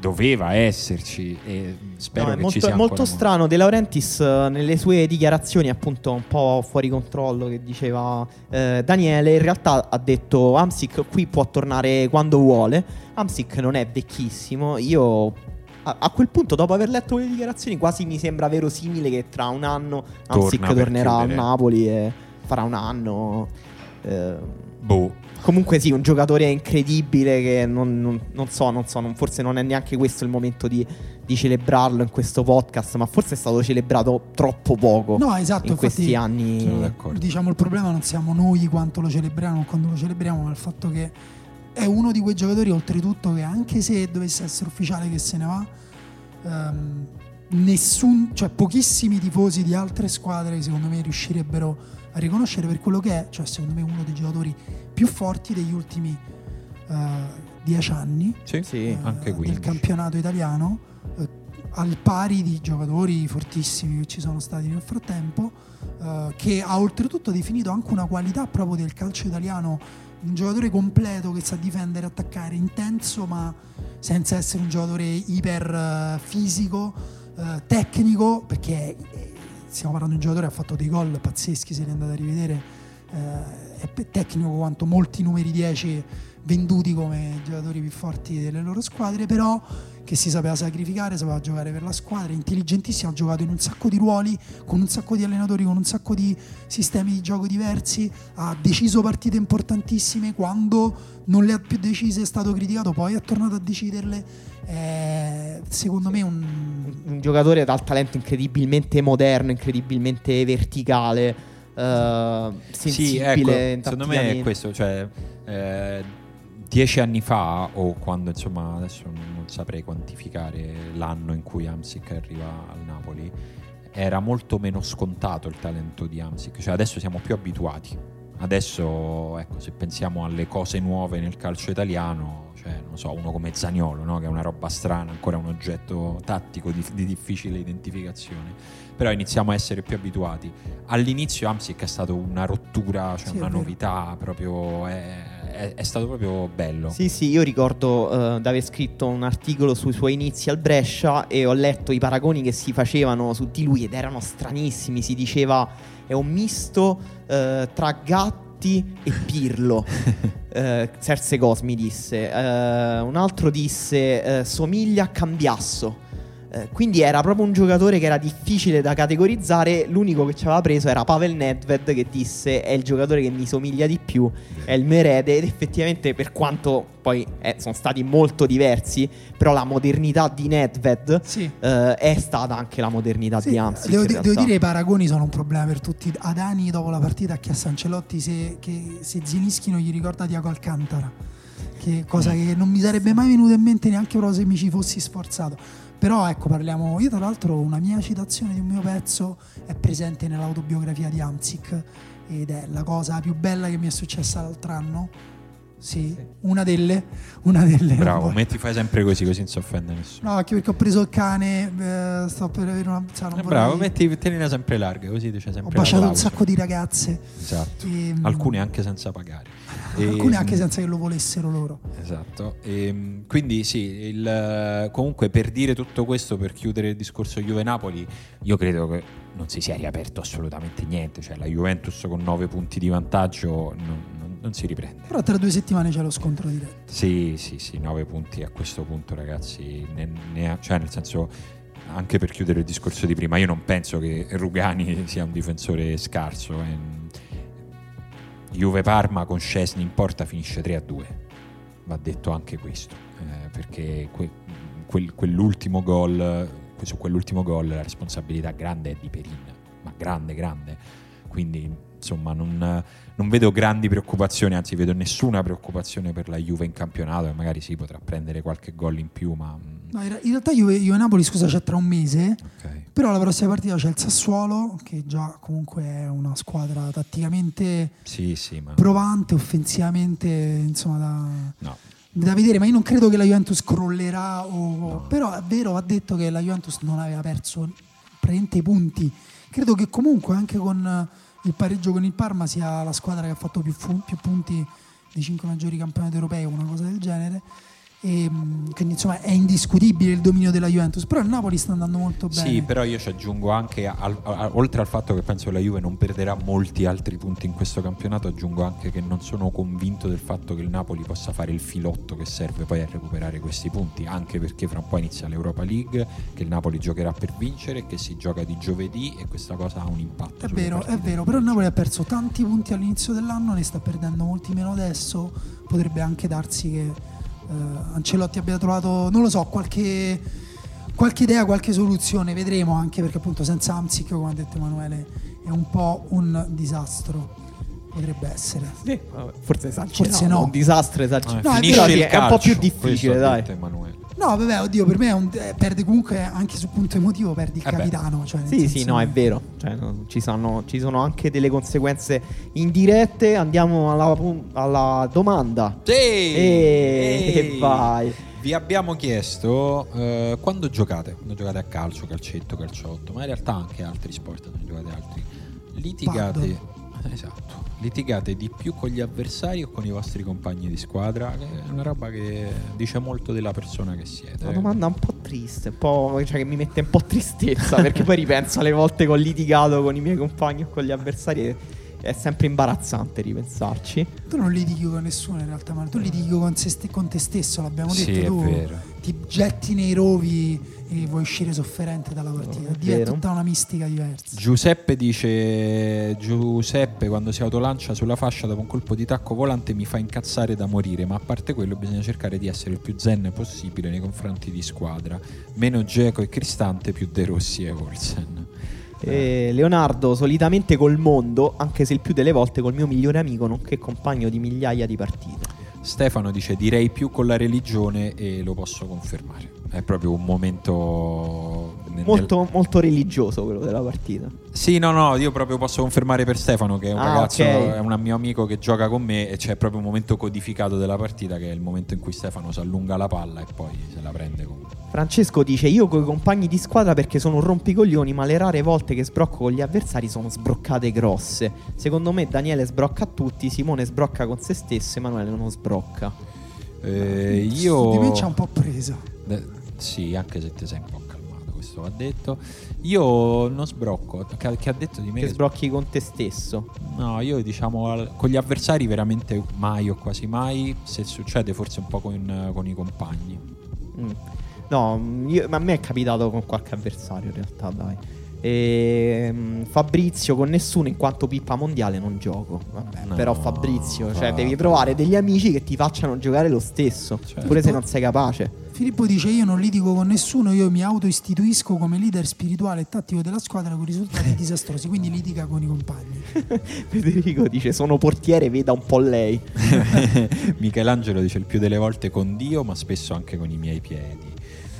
Speaker 1: doveva esserci e spero no, che
Speaker 2: molto,
Speaker 1: ci sia
Speaker 2: è molto strano. De Laurentiis eh, nelle sue dichiarazioni appunto un po' fuori controllo che diceva eh, Daniele in realtà ha detto Amsic qui può tornare quando vuole. Amsic non è vecchissimo. Io a, a, quel punto dopo aver letto le dichiarazioni quasi mi sembra verosimile che tra un anno Amsic Torna tornerà a Napoli e farà un anno
Speaker 1: eh, boh
Speaker 2: Comunque sì, un giocatore incredibile che non, non, non so, non so non, forse non è neanche questo il momento di, di, celebrarlo in questo podcast, ma forse è stato celebrato troppo poco
Speaker 3: no, esatto,
Speaker 2: in questi anni.
Speaker 3: Diciamo il problema non siamo noi quanto lo celebriamo, quando lo celebriamo, ma il fatto che è uno di quei giocatori oltretutto che anche se dovesse essere ufficiale che se ne va, ehm, nessun, cioè pochissimi tifosi di altre squadre secondo me riuscirebbero a riconoscere per quello che è, cioè secondo me uno dei giocatori più forti degli ultimi uh, dieci anni
Speaker 1: sì, sì, uh, anche
Speaker 3: del campionato italiano, uh, al pari di giocatori fortissimi che ci sono stati nel frattempo, che ha oltretutto definito anche una qualità proprio del calcio italiano, un giocatore completo che sa difendere, attaccare, intenso ma senza essere un giocatore iper fisico, tecnico, perché stiamo parlando di un giocatore che ha fatto dei gol pazzeschi, se li andate a rivedere, eh, è tecnico quanto molti numeri 10 venduti come giocatori più forti delle loro squadre, però che si sapeva sacrificare, sapeva giocare per la squadra, intelligentissimo, ha giocato in un sacco di ruoli, con un sacco di allenatori, con un sacco di sistemi di gioco diversi, ha deciso partite importantissime, quando non le ha più decise è stato criticato, poi è tornato a deciderle. È, secondo me un...
Speaker 2: un giocatore dal talento incredibilmente moderno, incredibilmente verticale. Uh,
Speaker 1: sì, ecco, secondo me è questo, cioè eh, dieci anni fa, o quando insomma adesso non saprei quantificare l'anno in cui Amsic arriva al Napoli, era molto meno scontato il talento di Amsic, cioè adesso siamo più abituati. Adesso, ecco, se pensiamo alle cose nuove nel calcio italiano, cioè, non so, uno come Zagnolo, no? che è una roba strana, ancora un oggetto tattico di, di difficile identificazione però iniziamo a essere più abituati. All'inizio Amsic è stato una rottura, cioè sì, una novità, proprio è, è, è, stato proprio bello.
Speaker 2: Sì, sì, io ricordo uh, di aver scritto un articolo sui suoi inizi al Brescia e ho letto i paragoni che si facevano su di lui ed erano stranissimi, si diceva è un misto uh, tra Gatti e Pirlo. [LAUGHS] Serse Cosmi disse. Uh, un altro disse uh, somiglia a Cambiasso. Eh, quindi era proprio un giocatore che era difficile da categorizzare. L'unico che ci aveva preso era Pavel Nedved che disse è il giocatore che mi somiglia di più, è il mio erede ed effettivamente per quanto poi eh, sono stati molto diversi, però la modernità di Nedved sì. eh, è stata anche la modernità sì, di Amsic.
Speaker 3: Devo, devo, dire i paragoni sono un problema per tutti. Adani dopo la partita chiesto a Ancelotti se, che, se Zinischi non gli ricorda Diaco Alcantara. Che cosa mm. che non mi sarebbe mai venuto in mente neanche proprio se mi ci fossi sforzato. Però ecco, parliamo. Io, tra l'altro, una mia citazione di un mio pezzo è presente nell'autobiografia di Amzik ed è la cosa più bella che mi è successa l'altro anno. Sì, sì. Una, delle, una delle.
Speaker 1: Bravo, metti fai sempre così, così non si offende nessuno.
Speaker 3: No, anche perché ho preso il cane, eh, sto per avere una. Cioè,
Speaker 1: eh, bravo, metti, tenila sempre larga, così c'è sempre.
Speaker 3: Ho baciato un sacco di ragazze.
Speaker 1: Esatto. E, ehm, Alcune anche senza pagare.
Speaker 3: Alcune anche senza che lo volessero loro.
Speaker 1: Esatto. E, ehm, quindi sì, il, comunque per dire tutto questo, per chiudere il discorso Juve-Napoli, io credo che non si sia riaperto assolutamente niente. Cioè la Juventus con 9 punti di vantaggio non, non, non si riprende.
Speaker 3: Però tra due settimane c'è lo scontro diretto.
Speaker 1: Sì, sì, sì, 9 punti a questo punto ragazzi, ne, ne, cioè nel senso anche per chiudere il discorso di prima, io non penso che Rugani sia un difensore scarso. Eh Juve Parma con Scesni in porta finisce 3-2 va detto anche questo eh, perché que, quel, quell'ultimo gol su quell'ultimo gol la responsabilità grande è di Perin ma grande grande. Quindi insomma non, non, vedo grandi preoccupazioni, anzi vedo nessuna preoccupazione per la Juve in campionato e magari si potrà prendere qualche gol in più, ma...
Speaker 3: No, in realtà Juve, Juve Napoli scusa c'è tra un mese, okay. però la prossima partita c'è il Sassuolo che già comunque è una squadra tatticamente
Speaker 1: sì, sì, ma...
Speaker 3: provante, offensivamente insomma da... No da vedere, ma io non credo che la Juventus crollerà. O... No. Però è vero, va detto che la Juventus non aveva perso praticamente i punti. Credo che comunque anche con il pareggio con il Parma sia la squadra che ha fatto più, fu- più punti dei cinque maggiori campionati europei, una cosa del genere. E, ehm, quindi insomma è indiscutibile il dominio della Juventus però il Napoli sta andando molto bene.
Speaker 1: sì però io ci aggiungo anche al, al, oltre al fatto che penso che la Juve non perderà molti altri punti in questo campionato aggiungo anche che non sono convinto del fatto che il Napoli possa fare il filotto che serve poi a recuperare questi punti anche perché fra un po' inizia l'Europa League che il Napoli giocherà per vincere che si gioca di giovedì e questa cosa ha un impatto
Speaker 3: è vero è vero però il Napoli ha perso tanti punti all'inizio dell'anno ne sta perdendo molti meno adesso potrebbe anche darsi che Ancelotti abbia trovato, non lo so, qualche, qualche, idea, qualche soluzione, vedremo anche perché appunto senza Amsic, come ha detto Emanuele, è un po' un disastro. Potrebbe essere.
Speaker 2: Sì, forse esagerato.
Speaker 3: Forse no.
Speaker 2: Un disastro esagerato.
Speaker 3: No, è
Speaker 2: è un po' più difficile, dai.
Speaker 1: Emanuele.
Speaker 3: No, vabbè, oddio, per me è un- eh, perde comunque anche sul punto emotivo, perdi il
Speaker 1: Eh
Speaker 3: capitano. Cioè,
Speaker 2: Sì, sì, no, è vero. Cioè, no, ci, sono, ci sono anche delle conseguenze indirette. Andiamo alla, alla domanda.
Speaker 1: Sì!
Speaker 2: E, e vai.
Speaker 1: Vi abbiamo chiesto eh, quando giocate, quando giocate a calcio, calcetto, calciotto, ma in realtà anche altri sport, quando giocate altri, litigate, esatto, litigate di più con gli avversari o con i vostri compagni di squadra? È una roba che dice molto della persona che siete.
Speaker 2: Una domanda un po' triste, un po', cioè che mi mette un po' tristezza perché poi ripenso alle volte che ho litigato con i miei compagni o con gli avversari. e È sempre imbarazzante ripensarci.
Speaker 3: Tu non litighi con nessuno in realtà, ma tu litighi con, se ste- con te stesso, l'abbiamo
Speaker 1: Sì,
Speaker 3: detto.
Speaker 1: è
Speaker 3: tu
Speaker 1: vero.
Speaker 3: ti getti nei rovi e vuoi uscire sofferente dalla partita.
Speaker 2: È
Speaker 3: Diventa
Speaker 2: vero.
Speaker 3: tutta una mistica diversa.
Speaker 1: Giuseppe dice Giuseppe quando si autolancia sulla fascia dopo un colpo di tacco volante mi fa incazzare da morire ma a parte quello bisogna cercare di essere il più zen possibile nei confronti di squadra meno Geco e Cristante più De Rossi e Olsen
Speaker 2: E Leonardo, solitamente col mondo, anche se il più delle volte col mio migliore amico, nonché compagno di migliaia di partite.
Speaker 1: Stefano dice direi più con la religione e lo posso confermare è proprio un momento nel-
Speaker 2: Molto, molto religioso quello della partita.
Speaker 1: Sì, no, no, io proprio posso confermare per Stefano che è un
Speaker 2: Ah,
Speaker 1: ragazzo,
Speaker 2: ok.
Speaker 1: è un mio amico che gioca con me e c'è proprio un momento codificato della partita che è il momento in cui Stefano si allunga la palla e poi se la prende con...
Speaker 2: Francesco dice: Io con i compagni di squadra perché sono un rompicoglioni, ma le rare volte che sbrocco con gli avversari sono sbroccate grosse. Secondo me Daniele sbrocca a tutti, Simone sbrocca con se stesso, Emanuele non sbrocca.
Speaker 1: Eh,
Speaker 3: Su di me
Speaker 1: io...
Speaker 3: ci ha un po' preso.
Speaker 1: Eh, sì, anche se ti sei un po' calmato, questo va detto. Io non sbrocco, che, che ha detto di me?
Speaker 2: Che
Speaker 1: che
Speaker 2: sbrocchi con te stesso.
Speaker 1: No, io diciamo al- con gli avversari veramente mai o quasi mai, se succede forse un po' con, con i compagni.
Speaker 2: Mm. No, mm, io- ma a me è capitato con qualche avversario in realtà, dai. Ehm, Fabrizio con nessuno in quanto pippa mondiale non gioco. Vabbè,
Speaker 1: No,
Speaker 2: però Fabrizio, cioè
Speaker 1: vabbè.
Speaker 2: devi trovare degli amici che ti facciano giocare lo stesso,
Speaker 1: Certo.
Speaker 2: pure se non sei capace.
Speaker 3: Filippo dice io non litigo con nessuno, io mi autoistituisco come leader spirituale e tattico della squadra con risultati [LAUGHS] disastrosi, quindi litiga con i compagni. [LAUGHS]
Speaker 2: Federico dice sono portiere, veda un po' lei. [LAUGHS]
Speaker 1: Michelangelo dice il più delle volte con Dio, ma spesso anche con i miei piedi.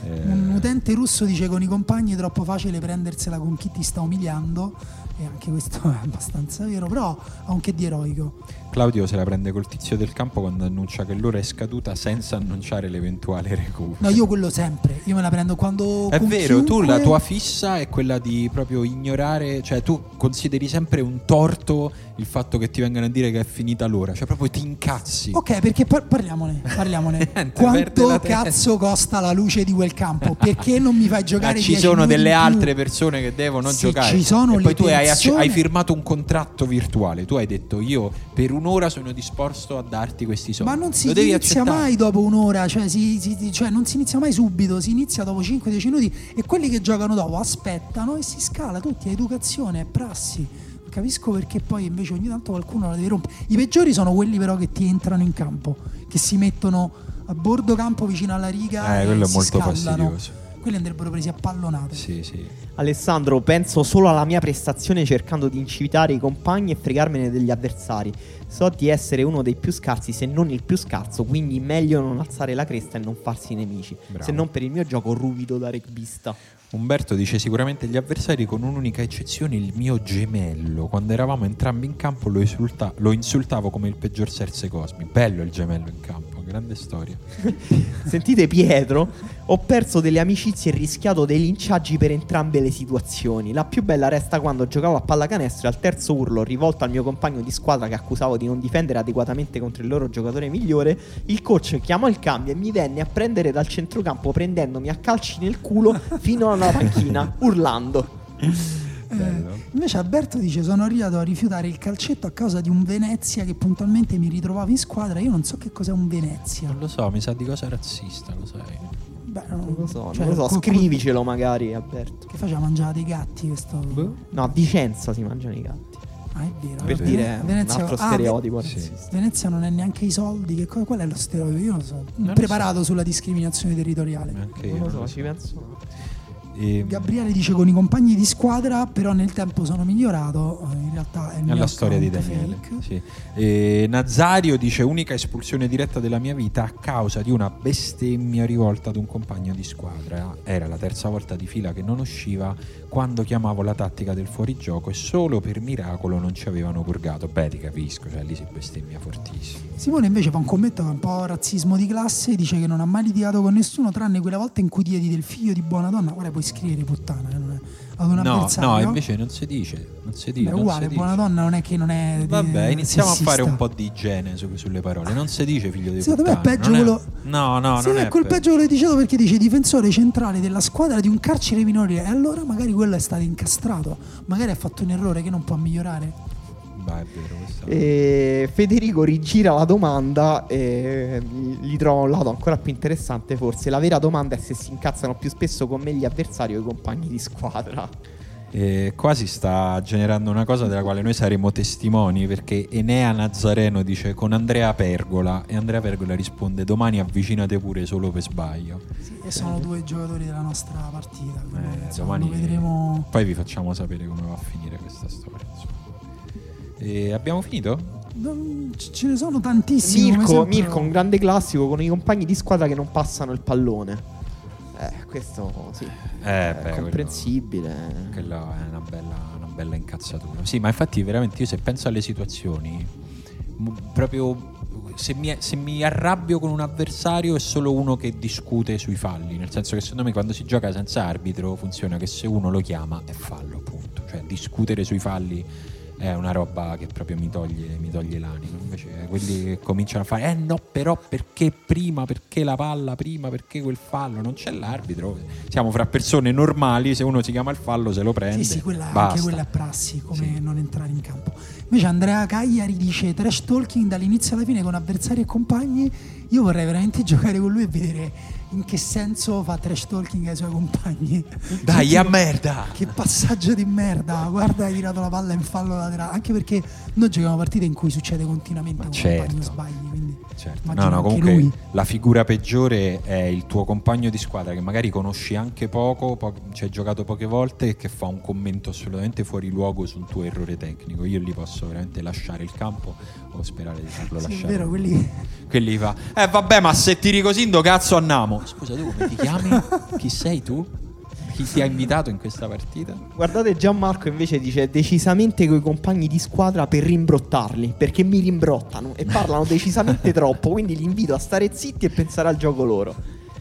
Speaker 1: Eh,
Speaker 3: Un utente russo dice con i compagni è troppo facile prendersela con chi ti sta umiliando e anche questo [LAUGHS] è abbastanza vero, però ha un che di eroico.
Speaker 1: Claudio se la prende col tizio del campo quando annuncia che l'ora è scaduta senza annunciare l'eventuale recupero.
Speaker 3: No, io quello sempre, io me la prendo quando...
Speaker 1: È vero, tu
Speaker 3: chiunque-
Speaker 1: la tua fissa è quella di proprio ignorare, cioè tu consideri sempre un torto il fatto che ti vengano a dire che è finita l'ora, cioè proprio ti incazzi.
Speaker 3: Ok, perché par- parliamone, parliamone. [LAUGHS]
Speaker 1: Niente,
Speaker 3: Quanto cazzo costa la luce di quel campo? Perché non mi fai
Speaker 1: Ma
Speaker 3: giocare
Speaker 1: ci
Speaker 3: 10
Speaker 1: sono delle altre persone che devono
Speaker 3: Se
Speaker 1: giocare.
Speaker 3: ci sono
Speaker 1: e
Speaker 3: le
Speaker 1: poi tu hai,
Speaker 3: persone-
Speaker 1: hai firmato un contratto virtuale. Tu hai detto io per un'ora sono disposto a darti questi soldi.
Speaker 3: Ma non si inizia
Speaker 1: accettare.
Speaker 3: mai dopo un'ora, cioè, si- si- cioè non si inizia mai subito, si inizia dopo 5-10 minuti e quelli che giocano dopo aspettano e si scala tutti, è educazione, è prassi. Capisco perché poi invece ogni tanto qualcuno la deve rompere. I peggiori sono quelli però che ti entrano in campo, che si mettono a bordo campo vicino alla riga
Speaker 1: Eh,
Speaker 3: e
Speaker 1: quello è
Speaker 3: si
Speaker 1: molto
Speaker 3: scaldano.
Speaker 1: fastidioso.
Speaker 3: Quelli andrebbero presi a pallonate.
Speaker 1: Sì, sì.
Speaker 2: Alessandro, penso solo alla mia prestazione cercando di incitare i compagni e fregarmene degli avversari. So di essere uno dei più scarsi, se non il più scarso, quindi meglio non alzare la cresta e non farsi nemici.
Speaker 1: Bravo.
Speaker 2: Se non per il mio gioco ruvido da rugbista.
Speaker 1: Umberto dice sicuramente gli avversari con un'unica eccezione il mio gemello. Quando eravamo entrambi in campo lo, insulta- lo insultavo come il peggior Serse Cosmi. Bello il gemello in campo, grande storia. [LAUGHS]
Speaker 2: Sentite Pietro, ho perso delle amicizie e rischiato dei linciaggi per entrambe le situazioni. La più bella resta quando giocavo a pallacanestro e al terzo urlo rivolto al mio compagno di squadra che accusavo di non difendere adeguatamente contro il loro giocatore migliore, il coach chiamò il cambio e mi venne a prendere dal centrocampo prendendomi a calci nel culo fino alla panchina, urlando.
Speaker 1: Bello.
Speaker 3: Eh, invece Alberto dice sono arrivato a rifiutare il calcetto a causa di un Venezia che puntualmente mi ritrovavo in squadra io non so che cos'è un Venezia
Speaker 1: Non lo so, mi sa di cosa razzista, lo sai.
Speaker 3: Beh,
Speaker 2: Non lo so,
Speaker 3: cioè,
Speaker 2: non lo so, scrivicelo magari Alberto.
Speaker 3: che faceva mangiare dei gatti questo
Speaker 1: Boh.
Speaker 2: No, a Vicenza si mangiano i gatti.
Speaker 3: ah è vero
Speaker 2: Per dire un
Speaker 3: Venezia,
Speaker 2: altro
Speaker 3: ah,
Speaker 2: stereotipo
Speaker 1: Sì.
Speaker 2: razzista.
Speaker 3: Venezia non è neanche i soldi che qual è lo stereotipo io non so
Speaker 1: lo
Speaker 3: preparato sulla discriminazione territoriale
Speaker 1: Anche io.
Speaker 2: Non lo
Speaker 1: non
Speaker 2: so, ci
Speaker 1: so.
Speaker 2: penso.
Speaker 1: E-
Speaker 3: Gabriele dice con i compagni di squadra però nel tempo sono migliorato in realtà è il
Speaker 1: È
Speaker 3: mio
Speaker 1: la storia di Daniele. sì. E Nazario dice unica espulsione diretta della mia vita a causa di una bestemmia rivolta ad un compagno di squadra. Era la terza volta di fila che non usciva quando chiamavo la tattica del fuorigioco e solo per miracolo non ci avevano purgato. Beh, ti capisco, cioè lì si bestemmia fortissimo.
Speaker 3: Simone invece fa un commento che è un po' razzismo di classe, dice che non ha mai litigato con nessuno tranne quella volta in cui diedi del figlio di buona donna, guarda puoi scrivere puttana, eh, è- ad un
Speaker 1: No, no, invece non si dice, non si dice.
Speaker 3: Beh,
Speaker 1: non
Speaker 3: uguale,
Speaker 1: si
Speaker 3: buona
Speaker 1: dice.
Speaker 3: donna non è che non è di-
Speaker 1: Vabbè, iniziamo
Speaker 3: sessista.
Speaker 1: a fare un po' di igiene su- sulle parole. Non si dice figlio di
Speaker 3: Secondo me è
Speaker 1: puttana.
Speaker 3: peggio quello.
Speaker 1: No, no,
Speaker 3: Secondo me
Speaker 1: è
Speaker 3: quel peggio quello che dicevo perché dice difensore centrale della squadra di un carcere minorile. E allora magari quello è stato incastrato. Magari ha fatto un errore che non può migliorare.
Speaker 1: Beh, è vero,
Speaker 2: E Federico rigira la domanda e gli trova un lato ancora più interessante forse. La vera domanda è se si incazzano più spesso con me gli avversari o i compagni di squadra.
Speaker 1: E qua si sta generando una cosa della quale noi saremo testimoni perché Enea Nazareno dice con Andrea Pergola e Andrea Pergola risponde domani avvicinate pure solo per sbaglio.
Speaker 3: Sì, e sono due giocatori della nostra partita. quindi,
Speaker 1: Eh,
Speaker 3: insomma,
Speaker 1: domani
Speaker 3: vedremo.
Speaker 1: Poi vi facciamo sapere come va a finire questa storia. insomma. E abbiamo finito?
Speaker 3: Non- ce ne sono tantissimi.
Speaker 2: Mirko,
Speaker 3: sempre.
Speaker 2: Mirko, un grande classico con i compagni di squadra che non passano il pallone. Eh, questo sì,
Speaker 1: Eh,
Speaker 2: è comprensibile.
Speaker 1: Quella è una bella, una bella incazzatura. Sì, ma infatti veramente io se penso alle situazioni, m- proprio se mi, se mi arrabbio con un avversario è solo uno che discute sui falli, nel senso che secondo me quando si gioca senza arbitro funziona che se uno lo chiama è fallo, appunto. Cioè discutere sui falli è una roba che proprio mi toglie, mi toglie l'animo. Invece quelli che cominciano a fare, eh no, però perché prima, perché la palla prima, perché quel fallo, non c'è l'arbitro. Siamo fra persone normali, se uno si chiama il fallo se lo prende.
Speaker 3: Sì, sì, quella,
Speaker 1: basta.
Speaker 3: anche quella è prassi, come
Speaker 1: Sì.
Speaker 3: non entrare in campo. Invece Andrea Cagliari dice trash talking dall'inizio alla fine con avversari e compagni. Io vorrei veramente [LAUGHS] giocare con lui e vedere in che senso fa trash talking ai suoi compagni.
Speaker 1: Dai,
Speaker 3: Che-
Speaker 1: a merda!
Speaker 3: Che passaggio di merda, guarda hai tirato la palla in fallo laterale, anche perché noi giochiamo partite in cui succede continuamente
Speaker 1: Ma
Speaker 3: un
Speaker 1: certo.
Speaker 3: compagno sbagli, quindi
Speaker 1: Certo. No, no, comunque
Speaker 3: lui.
Speaker 1: la figura peggiore è il tuo compagno di squadra che magari conosci anche poco, po- ci hai giocato poche volte e che fa un commento assolutamente fuori luogo su un tuo errore tecnico. Io lì posso veramente lasciare il campo o sperare di farlo
Speaker 3: Sì, è
Speaker 1: lasciare.
Speaker 3: vero, quelli
Speaker 1: Quelli fa, eh vabbè, ma se tiri così, ndo cazzo andiamo. Scusa, tu come ti chiami? [LAUGHS] Chi sei tu? Chi ti ha invitato in questa partita?
Speaker 2: Guardate Gianmarco invece dice decisamente coi compagni di squadra per rimbrottarli, perché mi rimbrottano e parlano [LAUGHS] decisamente troppo, quindi li invito a stare zitti e pensare al gioco loro.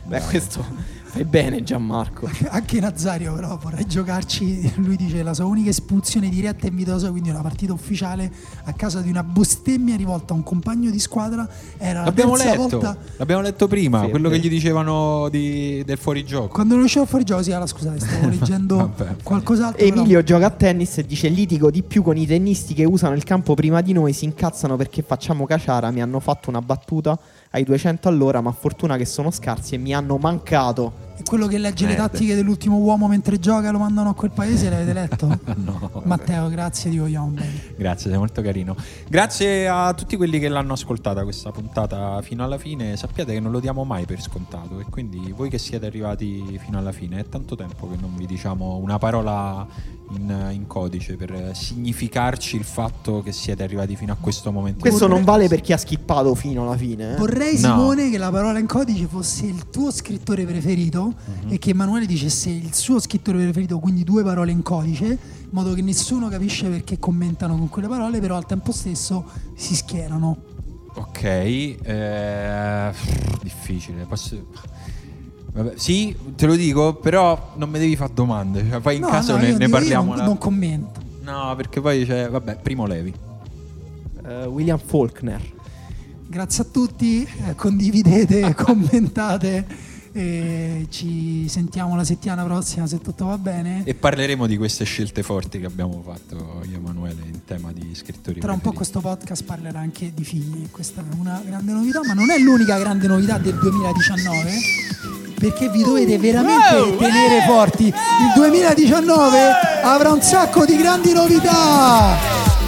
Speaker 2: Beh, questo fai bene Gianmarco. [LAUGHS]
Speaker 3: Anche Nazario però vorrei giocarci, lui dice la sua unica espulsione diretta e invitosa, quindi una partita ufficiale a causa di una bestemmia rivolta a un compagno di squadra, era la
Speaker 1: L'abbiamo
Speaker 3: terza
Speaker 1: letto,
Speaker 3: volta
Speaker 1: l'abbiamo letto prima,
Speaker 2: Sì,
Speaker 1: quello che gli dicevano di- del fuorigioco.
Speaker 3: quando non usciva fuori gioco, sì, allora, scusate, stavo [LAUGHS] leggendo
Speaker 1: Vabbè.
Speaker 3: qualcos'altro. però-
Speaker 2: Emilio gioca a tennis e dice litigo di più con i tennisti che usano il campo prima di noi, si incazzano perché facciamo caciara, mi hanno fatto una battuta ai 200 all'ora, ma fortuna che sono scarsi e mi hanno mancato.
Speaker 3: E quello che legge le tattiche dell'ultimo uomo mentre gioca lo mandano a quel paese, l'avete [LAUGHS] letto?
Speaker 1: No.
Speaker 3: Matteo, grazie, ti vogliamo bene.
Speaker 1: Grazie, sei molto carino. Grazie a tutti quelli che l'hanno ascoltata questa puntata fino alla fine. Sappiate che non lo diamo mai per scontato e quindi voi che siete arrivati fino alla fine è tanto tempo che non vi diciamo una parola in, in codice per significarci il fatto che siete arrivati fino a questo momento.
Speaker 2: Questo non vale per chi ha skippato fino alla fine. eh.
Speaker 3: Vorrei,
Speaker 1: No.
Speaker 3: Simone, che la parola in codice fosse il tuo scrittore preferito
Speaker 1: Mhm.
Speaker 3: e che Emanuele dicesse il suo scrittore preferito, quindi due parole in codice, in modo che nessuno capisce perché commentano con quelle parole, però al tempo stesso si schierano.
Speaker 1: Ok, eh, difficile. Posso- Vabbè, sì, te lo dico, però non mi devi fare domande. Cioè, poi in
Speaker 3: No,
Speaker 1: caso
Speaker 3: no,
Speaker 1: ne, ne
Speaker 3: io
Speaker 1: parliamo.
Speaker 3: non,
Speaker 1: la-
Speaker 3: non commento.
Speaker 1: No, perché poi c'è. Vabbè, primo Levi.
Speaker 2: Eh, William Faulkner.
Speaker 3: Grazie a tutti, eh, condividete, [LAUGHS] commentate e ci sentiamo la settimana prossima se tutto va bene.
Speaker 1: E parleremo di queste scelte forti che abbiamo fatto io e Emanuele in tema di scrittori.
Speaker 3: Tra un po' questo podcast parlerà anche di figli, questa è una grande novità, ma non è l'unica grande novità del 2019, perché vi dovete veramente tenere forti. Il 2019 avrà un sacco di grandi novità.